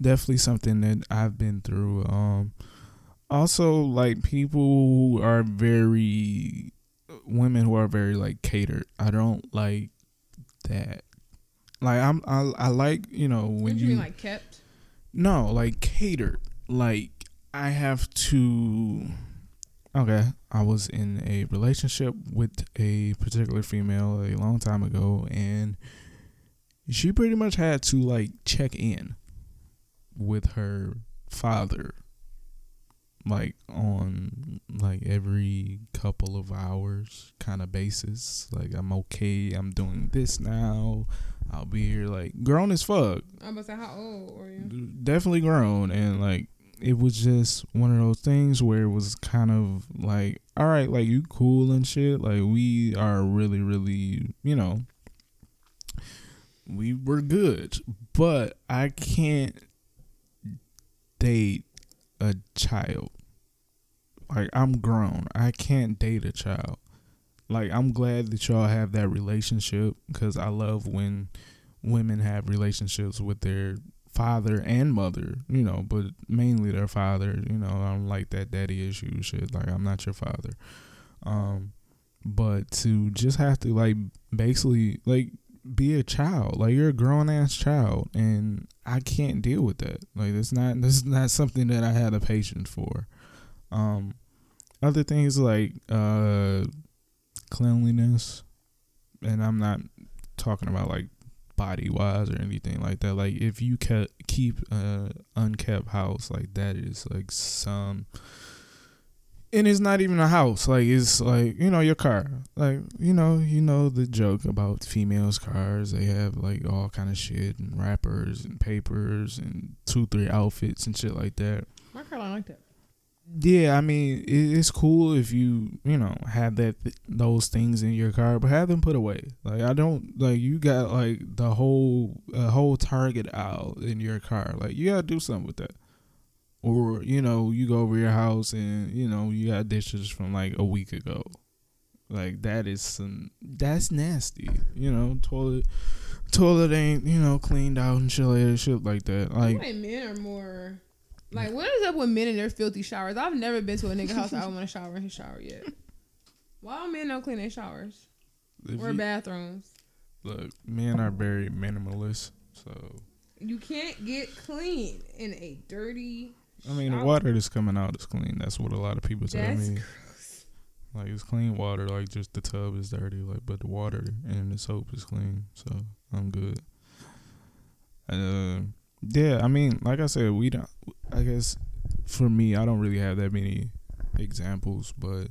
definitely something that I've been through. Um also like people who are very women who are very like catered. I don't like that. Like I'm I, I like, you know, when you, you mean like kept? no, like catered. Like I have to. Okay, I was in a relationship with a particular female a long time ago, and she pretty much had to like check in with her father, like on like every couple of hours kind of basis. Like I'm okay. I'm doing this now. I'll be here. Like grown as fuck I'm about to say how old were you? definitely grown and like it was just one of those things where it was kind of like all right like you cool and shit like we are really really you know we were good but i can't date a child like i'm grown i can't date a child like i'm glad that y'all have that relationship because i love when women have relationships with their father and mother, you know, but mainly their father. You know, I don't like that daddy issue shit. Like I'm not your father. Um, but to just have to like basically like be a child, like you're a grown ass child, and I can't deal with that. Like it's not this is not something that I had the patience for. Um, other things like uh cleanliness, and I'm not talking about like body wise or anything like that. Like if you kept keep a unkept house, like that is like some and it's not even a house. Like it's like, you know, your car. Like, you know, you know the joke about females' cars. They have like all kind of shit and wrappers and papers and two, three outfits and shit like that. My car don't like that. Yeah, I mean, it's cool if you, you know, have that those things in your car, but have them put away. Like I don't like you got like the whole uh, whole Target aisle in your car. Like you gotta do something with that. Or you know, you go over your house and you know you got dishes from like a week ago. Like that is some that's nasty. You know, toilet toilet ain't you know cleaned out and shit like shit like that. Like men are more like what is up with men in their filthy showers? I've never been to a nigga house I don't want to shower in his shower yet. Why don't men don't clean their showers if or you- bathrooms? look, men are very minimalist, so. You can't get clean in a dirty. I mean, the water that's coming out is clean. That's what a lot of people tell That's me. gross. Like it's clean water. Like just the tub is dirty. Like but the water and the soap is clean. So I'm good. Uh, yeah. I mean, like I said, we don't. I guess for me, I don't really have that many examples, but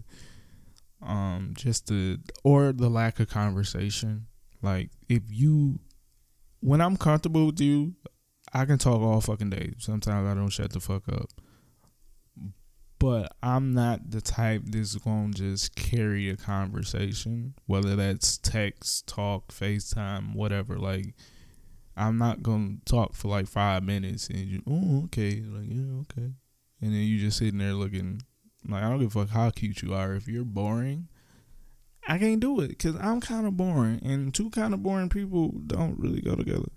um, just the or the lack of conversation. Like if you, when I'm comfortable with you, I can talk all fucking day. Sometimes I don't shut the fuck up. But I'm not the type that's gonna just carry a conversation, whether that's text, talk, FaceTime, whatever. Like, I'm not gonna talk for like five minutes and you, oh, okay, like yeah, okay, and then you just sitting there looking like I don't give a fuck how cute you are. If you're boring, I can't do it because I'm kind of boring, and two kind of boring people don't really go together.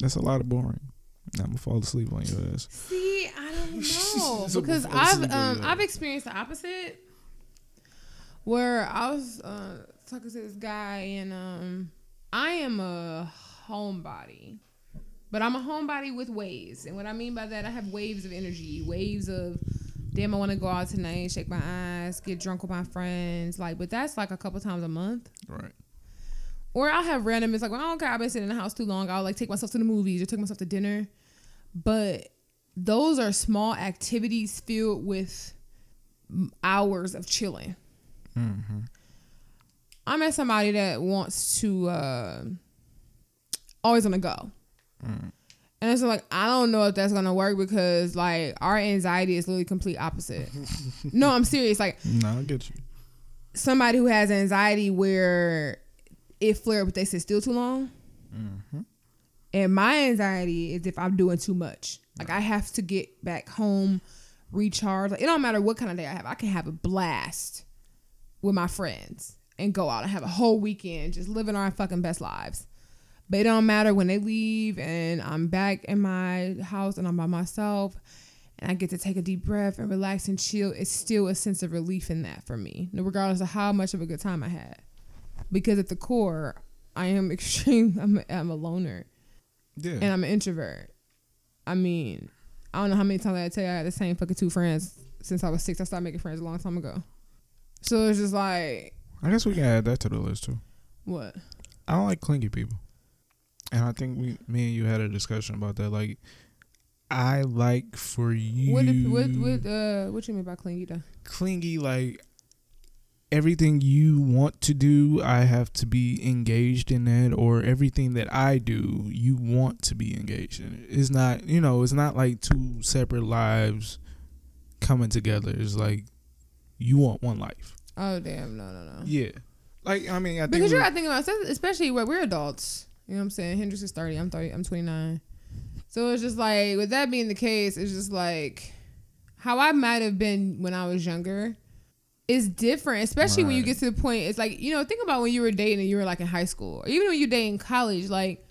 That's a lot of boring. I'm gonna fall asleep on your ass. See, I don't know because I've um I've experienced the opposite, where I was uh, talking to this guy and um I am a homebody, but I'm a homebody with waves, and what I mean by that, I have waves of energy, waves of damn, I want to go out tonight, shake my ass, get drunk with my friends, like, but that's like a couple times a month. Right. Or I'll have random. It's like, well, okay, I've been sitting in the house too long. I'll like take myself to the movies or take myself to dinner. But those are small activities filled with hours of chilling. Mm-hmm. I met somebody that wants to uh, always on the go. Mm. And it's like I don't know if that's gonna work because like our anxiety is literally complete opposite. no, I'm serious. Like No, I get you. somebody who has anxiety where it flare up if they sit still too long. Mm-hmm. And my anxiety is if I'm doing too much. Like I have to get back home, recharge. Like it don't matter what kind of day I have. I can have a blast with my friends and go out and have a whole weekend just living our fucking best lives. But it don't matter when they leave and I'm back in my house and I'm by myself and I get to take a deep breath and relax and chill. It's still a sense of relief in that for me, regardless of how much of a good time I had. Because at the core, I am extreme. I'm, I'm a loner Yeah. and I'm an introvert. I mean, I don't know how many times I tell you I had the same fucking two friends since I was six. I started making friends a long time ago. So it's just like, I guess we can add that to the list too. what? I don't like clingy people, and I think we, me and you had a discussion about that. Like, I like for you. What, if, what, what, uh, what you mean by clingy though? clingy like everything you want to do i have to be engaged in that or everything that i do you want to be engaged in it it's not you know it's not like two separate lives coming together it's like you want one life Oh damn, no, no, no. yeah like i mean i think Because you're not thinking about, especially where we're adults. You know what I'm saying? Hendrix is 30. I'm 30. I'm 29. So it's just like, with that being the case, it's just like how I might have been when I was younger is different, especially when you get to the point. It's like you know, think about when you were dating and you were like in high school, or even when you date in college. Like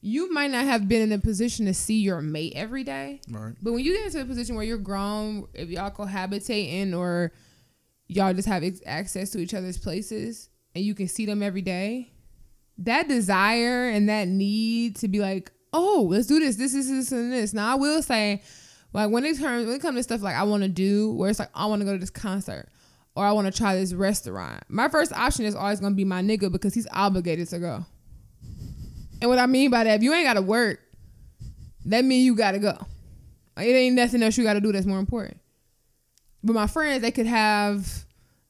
you might not have been in a position to see your mate every day, right but when you get into a position where you're grown, if y'all cohabitating or y'all just have access to each other's places and you can see them every day, that desire and that need to be like, oh, let's do this, this, this, this, and this. Now I will say, like when it comes when it comes to stuff like I want to do, where it's like I want to go to this concert or I want to try this restaurant. My first option is always gonna be my nigga because he's obligated to go. And what I mean by that, if you ain't gotta work, that means you gotta go. Like, it ain't nothing else you gotta do that's more important. But my friends, they could have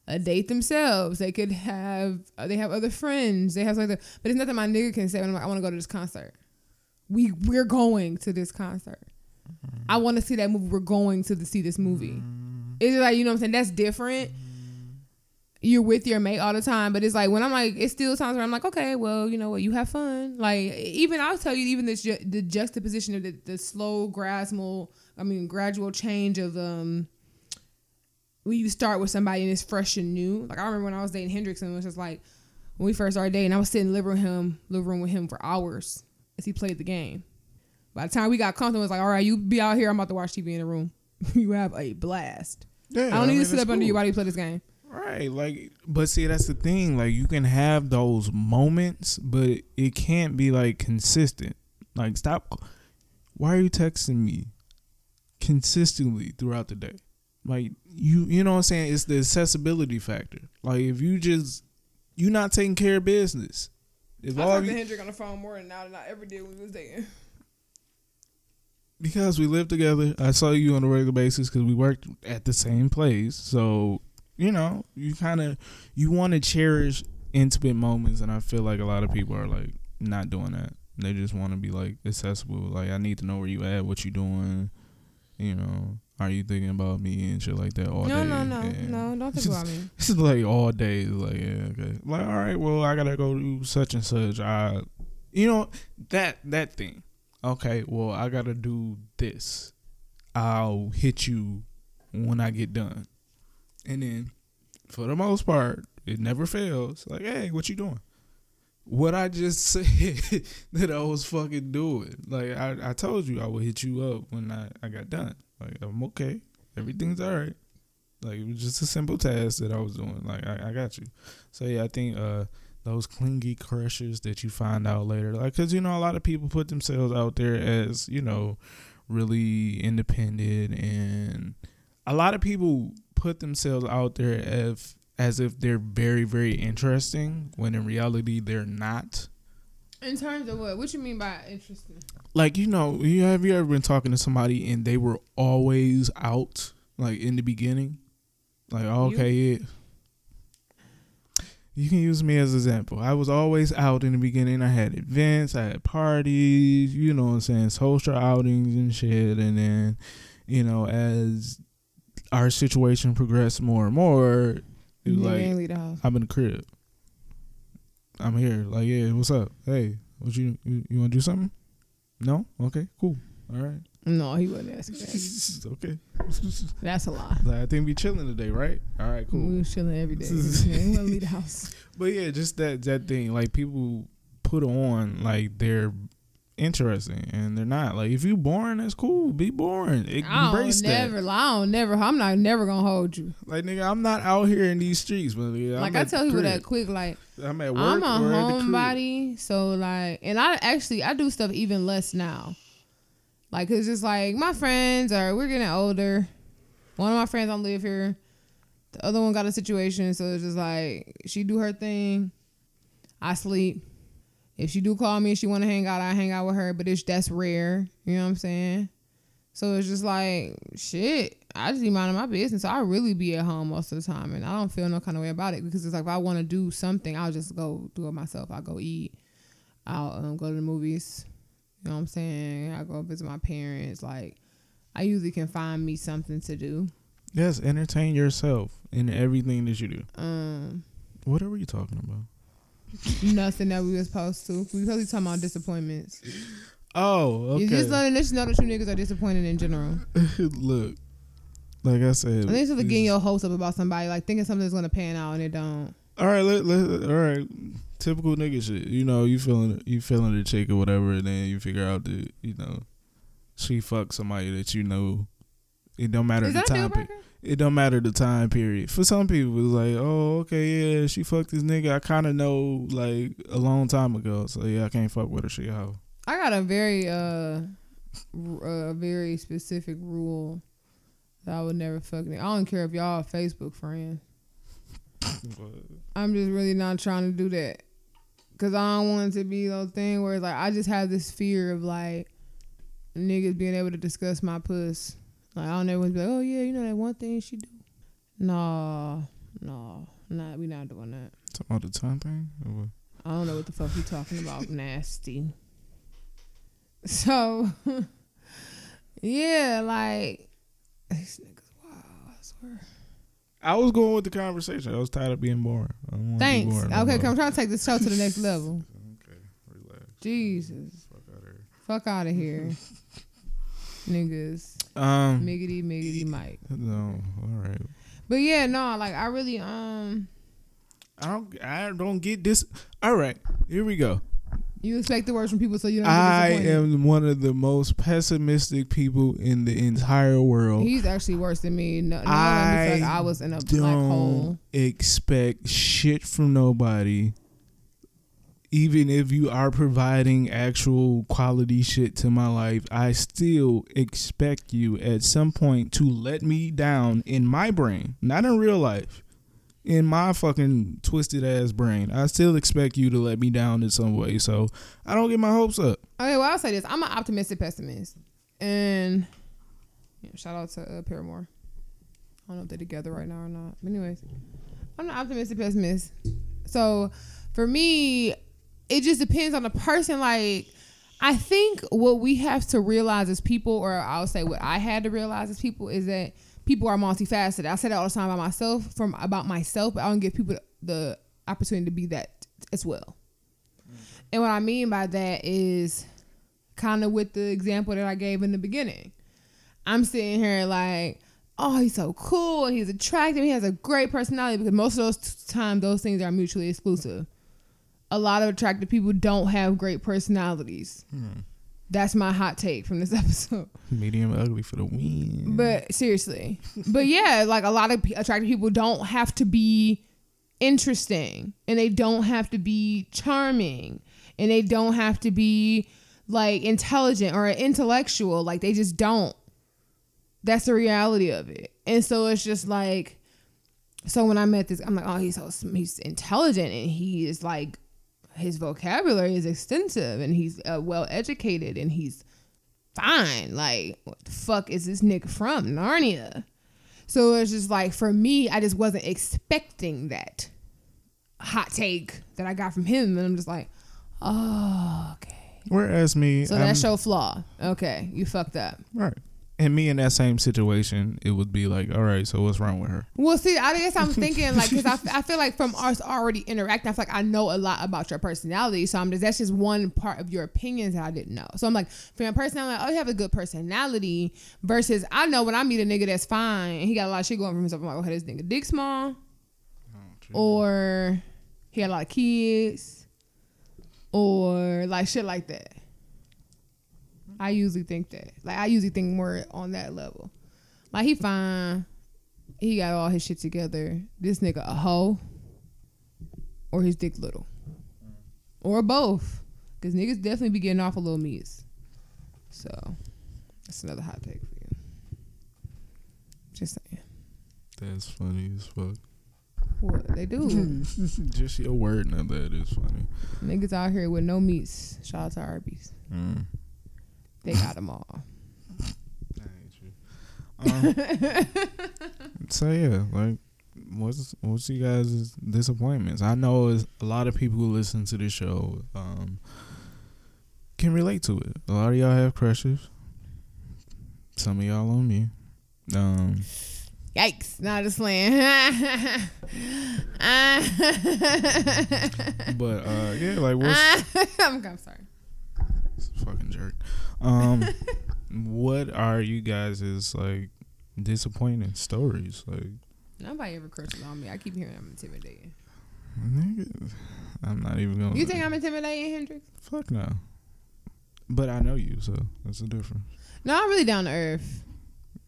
a date themselves. They could have they have other friends. They have something. But it's nothing my nigga can say when I'm like, I want to go to this concert. We we're going to this concert. Mm-hmm. I want to see that movie. We're going to the, see this movie. Mm-hmm. It's just like you know what I'm saying. That's different. You're with your mate all the time, but it's like when I'm like, it's still times where I'm like, okay, well, you know what, you have fun. Like even I'll tell you, even this ju- the juxtaposition of the, the slow, gradual, I mean, gradual change of um when you start with somebody and it's fresh and new. Like I remember when I was dating Hendrix and it was just like when we first started dating, I was sitting in the living room, living room with him for hours as he played the game. By the time we got comfortable, it was like, all right, you be out here. I'm about to watch TV in the room. you have a blast. yeah I don't need mean, to sit up under you cool. while you play this game. Right, like, but see, that's the thing. Like, you can have those moments, but it can't be like consistent. Like, stop. Why are you texting me consistently throughout the day? Like you, you know what I'm saying? It's the accessibility factor. Like if you just you're not taking care of business. If I all talked to you, Hendrick on the phone more than now than I ever did when we was dating. because we live together, I saw you on a regular basis because we worked at the same place. So you know, you kind of you want to cherish intimate moments, and I feel like a lot of people are like not doing that. They just want to be like accessible. Like I need to know where you at, what you doing. You know, are you thinking about me and shit like that all no, day? no, no, And no. Don't think about me. This is like all day. Like yeah, okay. Like all right, well I gotta go do such and such. I, you know that that thing. Okay, well I gotta do this. I'll hit you when I get done, and then for the most part, it never fails. Like hey, what you doing? What I just said that I was fucking doing. Like I, I told you I would hit you up when I, I got done. Like I'm okay. Everything's all right. Like it was just a simple task that I was doing. Like I, I got you. So yeah, I think uh those clingy crushes that you find out later, like because you know a lot of people put themselves out there as you know really independent, and a lot of people put themselves out there as as if they're very very interesting when in reality they're not. In terms of what? What you mean by interesting? Like you know, you have you ever been talking to somebody and they were always out like in the beginning, like okay, yeah. You can use me as an example. I was always out in the beginning. I had events, I had parties, you know what I'm saying, social outings and shit. And then, you know, as our situation progressed more and more, it was You like ain't leave the house. I'm in the crib. I'm here. Like, yeah, what's up? Hey, what you you, you want to do something? No. Okay. Cool. All right. No, he wasn't asking that. okay. That's a lie. Like, I think we chilling today, right? All right. Cool. We was chilling every day. ain't want to leave the house. But yeah, just that that thing. Like people put on like they're interesting and they're not. Like if you boring, that's cool. Be boring. I Embrace don't that. never. I don't never. I'm not never gonna hold you. Like nigga, I'm not out here in these streets, but yeah, like I tell people that quick. Like I'm at work I'm a or at the crib. homebody, so like, and I actually I do stuff even less now. Like, cause it's like my friends are we're getting older. One of my friends don't live here. The other one got a situation, so it's just like she do her thing. I sleep. If she do call me and she want to hang out, I hang out with her. But it's that's rare. You know what I'm saying? So it's just like shit. I just be minding my business. I really be at home most of the time, and I don't feel no kind of way about it because it's like if I want to do something, I'll just go do it myself. I'll go eat. I'll um, go to the movies. You know what I'm saying? I go visit my parents. Like I usually can find me something to do. Yes, entertain yourself in everything that you do. Um, What are you talking about? Nothing that we was supposed to. We supposed to be talking about disappointments. Oh, okay. You just letting us know that you niggas are disappointed in general. Look, like I said, I think it's just getting your hopes up about somebody, like thinking something's gonna pan out and it don't. All right, let, let all right. Typical nigga shit. You know, you feeling you feeling the chick or whatever, and then you figure out that you know she fucked somebody that you know. It don't matter Is the that a deal time. Pe- breaker? it don't matter the time period. For some people, it's like, oh, okay, yeah, she fucked this nigga. I kind of know like a long time ago, so yeah, I can't fuck with her. She a hoe. I got a very uh, a very specific rule that I would never fuck. I don't care if y'all are Facebook friends. I'm just really not trying to do that. Cause I don't want it to be those thing where it's like I just have this fear of like niggas being able to discuss my puss. Like I don't ever want to be like, oh yeah, you know that one thing she do. No, no, not we not doing that. Talking about the time thing. Or what? I don't know what the fuck you talking about. Nasty. So, yeah, like these niggas. Wow, I swear. I was going with the conversation. I was tired of being boring. Wanna be Thanks. boring Okay, come trying to take this show to the next level. Okay, relax. Jesus, Fuck out of here. fuck out of here, niggas. Um, Miggity, miggity, Mike. no, all right. But yeah, no, like I really um. I don't. I don't get this. All right, here we go. You expect the worst from people, so you don't. I am one of the most pessimistic people in the entire world. He's actually worse than me. No, no I made me feel like I was in a black hole. expect shit from nobody. Even if you are providing actual quality shit to my life, I still expect you at some point to let me down in my brain, not in real life. In my fucking twisted ass brain, I still expect you to let me down in some way. So I don't get my hopes up. Okay, well I'll say this: I'm an optimistic pessimist, and shout out to uh, Paramore. I don't know if they're together right now or not. But anyways, I'm an optimistic pessimist. So for me, it just depends on the person. Like, I think what we have to realize as people, or I'll say what I had to realize as people, is that people are multifaceted. I say that all the time about myself, from about myself, but I don't give people the opportunity to be that as well. Mm. And what I mean by that is kind of with the example that I gave in the beginning. I'm sitting here like, oh, he's so cool he's attractive. He has a great personality because most of those times those things are mutually exclusive. A lot of attractive people don't have great personalities. Hmm. That's my hot take from this episode. Medium ugly for the win. But seriously, but yeah, like a lot of attractive people don't have to be interesting, and they don't have to be charming, and they don't have to be like intelligent or intellectual. Like they just don't. That's the reality of it, and so it's just like. So when I met this, I'm like, oh, he's so he's intelligent, and he is like, his vocabulary is extensive, and he's uh, well educated, and he's fine. Like, what the fuck is this nigga from Narnia? So it's just like for me, I just wasn't expecting that hot take that I got from him, and I'm just like, oh, okay. Whereas me, So I'm- that's your flaw. Okay, you fucked up. right. And me in that same situation, it would be like, all right, so what's wrong with her? Well, see, I guess I'm thinking like because I, f- I feel like from us already interacting, I feel like I know a lot about your personality. So I'm just that's just one part of your opinions that I didn't know. So I'm like, from your personality, oh, you have a good personality. Versus, I know when I meet a nigga that's fine and he got a lot of shit going for himself. I'm like, okay, this nigga dick small, oh, or he had a lot of kids, or like shit like that. I usually think that. Like I usually think more on that level. Like he fine. He got all his shit together. This nigga a hoe. Or his dick little. Or both. Cause niggas definitely be getting off a little meats. So that's another hot take for you. Just saying. That's funny as fuck. What they do. Just your word now that is funny. niggas out here with no meats. Shout out to Arby's. Mm. They got them all. Um, so yeah, like, what's what's you guys' disappointments? I know a lot of people who listen to this show um, can relate to it. A lot of y'all have crushes. Some of y'all on me. Um, Yikes. Not just playing. but uh, yeah, like what's I'm, I'm sorry. fucking jerk. Um, what are you guys' like disappointing stories? Like, Nobody ever crushes on me. I keep hearing I'm intimidating. nigga, I'm not even gonna. You think I'm intimidating, Hendrix? Fuck no. But I know you, so that's the difference. No, I'm really down to earth.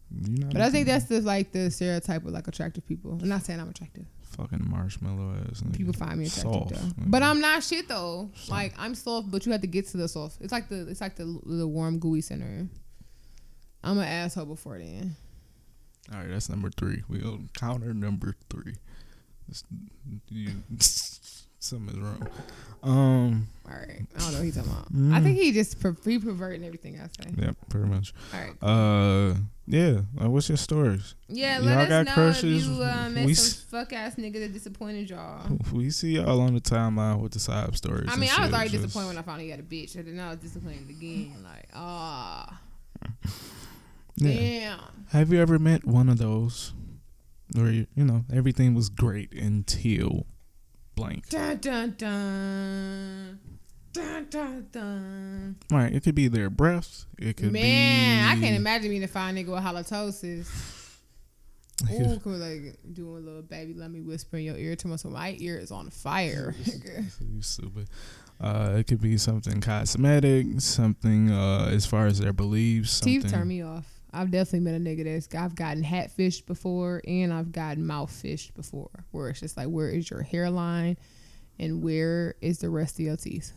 You not But I think that's the like the stereotype of like attractive people. I'm not saying I'm attractive. Fucking marshmallow ass. Nigga. People find me attractive Soft, though. nigga. But I'm not shit though. Like I'm soft, but you have to get to the soft. It's like the it's like the the warm gooey center. I'm an asshole before then. All right, that's number three. We'll counter number three. You, something is wrong. Um. All right, I don't know what he's talking about. Mm. I think he just per- he perverting everything I say. Yep, pretty much. All right. Uh. Yeah. Like, what's your stories? Yeah, Y'all let us got know crushes? if you uh, met We some fuck ass nigga that disappointed y'all. We see y'all on the timeline with the side stories. I mean, I was already just- disappointed when I you had a bitch, and then I was disappointed again. Like, ah, Yeah. damn. Have you ever met one of those where you, you know everything was great until blank? Dun dun dun. Dun dun dun. Right. It could be their breath. It could be Man, I can't imagine being a fine nigga with halitosis. Ooh, could like doing a little baby, let me whisper in your ear to myself. My ear is on fire. You stupid. Uh, it could be something cosmetic, something uh, as far as their beliefs. Something. Teeth turn me off. I've definitely met a nigga that's I've gotten hat fished before and I've gotten mouth fished before. Where it's just like, where is your hairline And where is the rest of your teeth?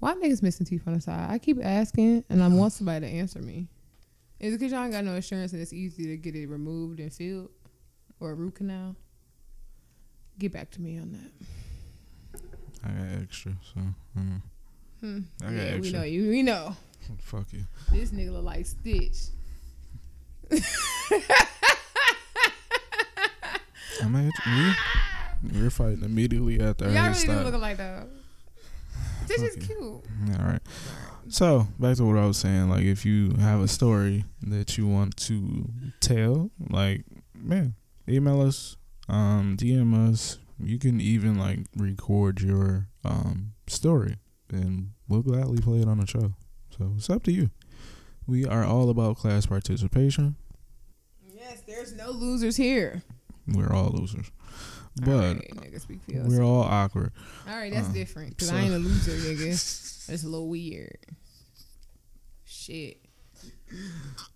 Why niggas missing teeth on the side? I keep asking, and I want somebody to answer me. Is it because y'all ain't got no insurance and it's easy to get it removed and filled, or a root canal? Get back to me on that. I got extra, so. Mm. Hmm. I got yeah, we extra. know you. We know Fuck you. this nigga look like Stitch. I mean, we, we're fighting immediately after Y'all really do look like that. Stitch is cute. All right. So back to what I was saying. Like, if you have a story that you want to tell, like, man, email us, um, DM us. You can even like record your um story, and we'll gladly play it on the show. So it's up to you. We are all about class participation. Yes, there's no losers here. We're all losers, but right, nigga, speak for yourself. we're all awkward. All right, that's Uh, different. Cause so- I ain't a loser, nigga. That's a little weird. Shit.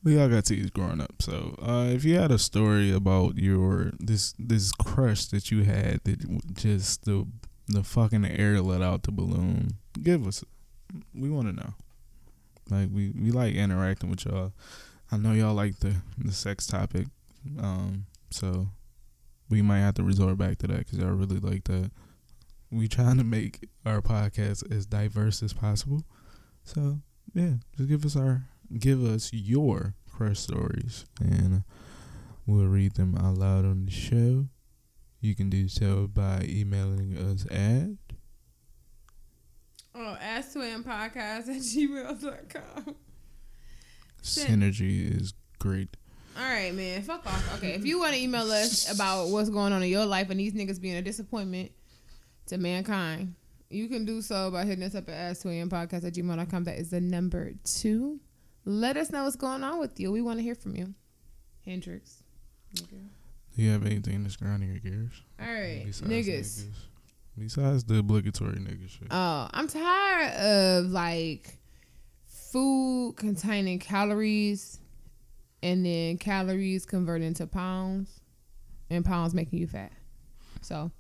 We all got teeth growing up. So, uh, if you had a story about your this this crush that you had that just the the fucking air let out the balloon, give us. We want to know. Like we we like interacting with y'all. I know y'all like the the sex topic, um. So, we might have to resort back to that because y'all really like that. We trying to make our podcast as diverse as possible. So yeah, just give us our give us your crush stories and we'll read them out loud on the show. You can do so by emailing us at Oh, am podcast at gmail.com. Synergy is great. Right, man. Fuck off. Okay, if you want to email us about what's going on in your life and these niggas being a disappointment to mankind, you can do so by hitting us up at ask to am podcast at gmail.com. That is the number two. Let us know what's going on with you. We want to hear from you. Hendrix. nigga. Do you have anything that's grinding your gears? All right, Besides niggas. Besides the obligatory nigga shit. Oh, I'm tired of like food containing calories and then calories convert into pounds and pounds making you fat. So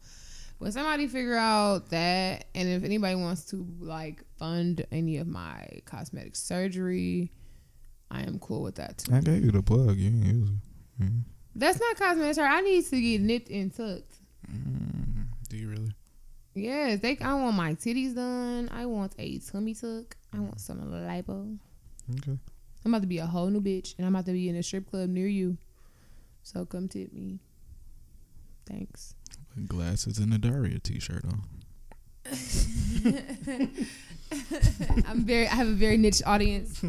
when somebody figure out that and if anybody wants to like fund any of my cosmetic surgery, I am cool with that too. I gave you the plug. You didn't use it. Mm. That's not cosmetic surgery. I need to get nipped and tucked. Mm. Do you really? Yes, they. I want my titties done. I want a tummy tuck. I want some lipo. Okay. I'm about to be a whole new bitch, and I'm about to be in a strip club near you. So come tip me. Thanks. Glasses and a Daria t-shirt on. I'm very. I have a very niche audience.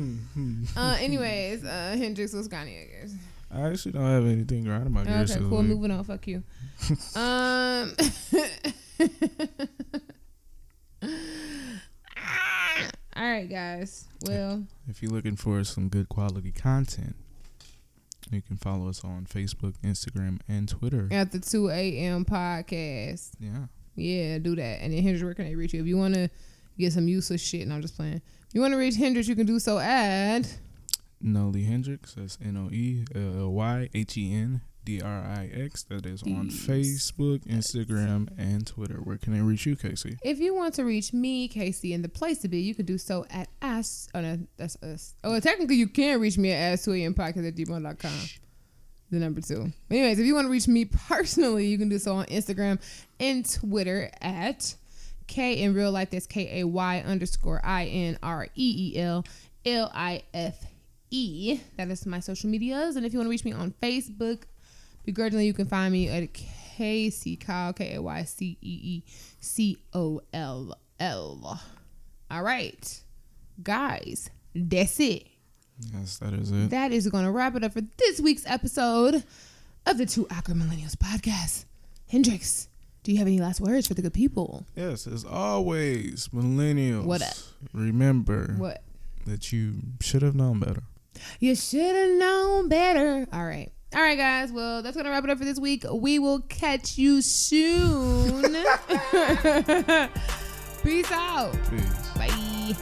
Uh, anyways, uh, Hendrix was Kanye, I guess. I actually don't have anything grinding my gears. Okay, cool. week. Moving on. Fuck you. Um. All right, guys. Well, If you're looking for some good quality content, you can follow us on Facebook, Instagram, and Twitter. at the 2 a.m. podcast. Yeah. Yeah, do that. And then Hendrix, where can they reach you? If you want to get some useless shit, and I'm just playing. If you want to reach Hendrix, you can do so at. Noelly Hendrix. That's N O E L L Y H E N D R I X. That is on. Facebook, Instagram, and Twitter. Where can they reach you, Kaycee? If you want to reach me, Kaycee, and the place to be, you can do so at us. Oh, no, that's us. Oh, well, technically, you can reach me at ask2ampodcast at gmail.com. The number two. Anyways, if you want to reach me personally, you can do so on Instagram and Twitter at K in real life. That's K A Y underscore I N R E E L L I F E. That is my social medias. And if you want to reach me on Facebook, begrudgingly, you can find me at Kaycee Kyle, K A Y C E E C O L L. All right, guys, that's it. Yes, that is it. That is going to wrap it up for this week's episode of the Two Awkward Millennials podcast. Hendrix, do you have any last words for the good people? Yes, as always, millennials. What up? Remember What? that you should have known better. You should have known better. All right. All right, guys. Well, that's going to wrap it up for this week. We will catch you soon. Peace out. Peace. Bye.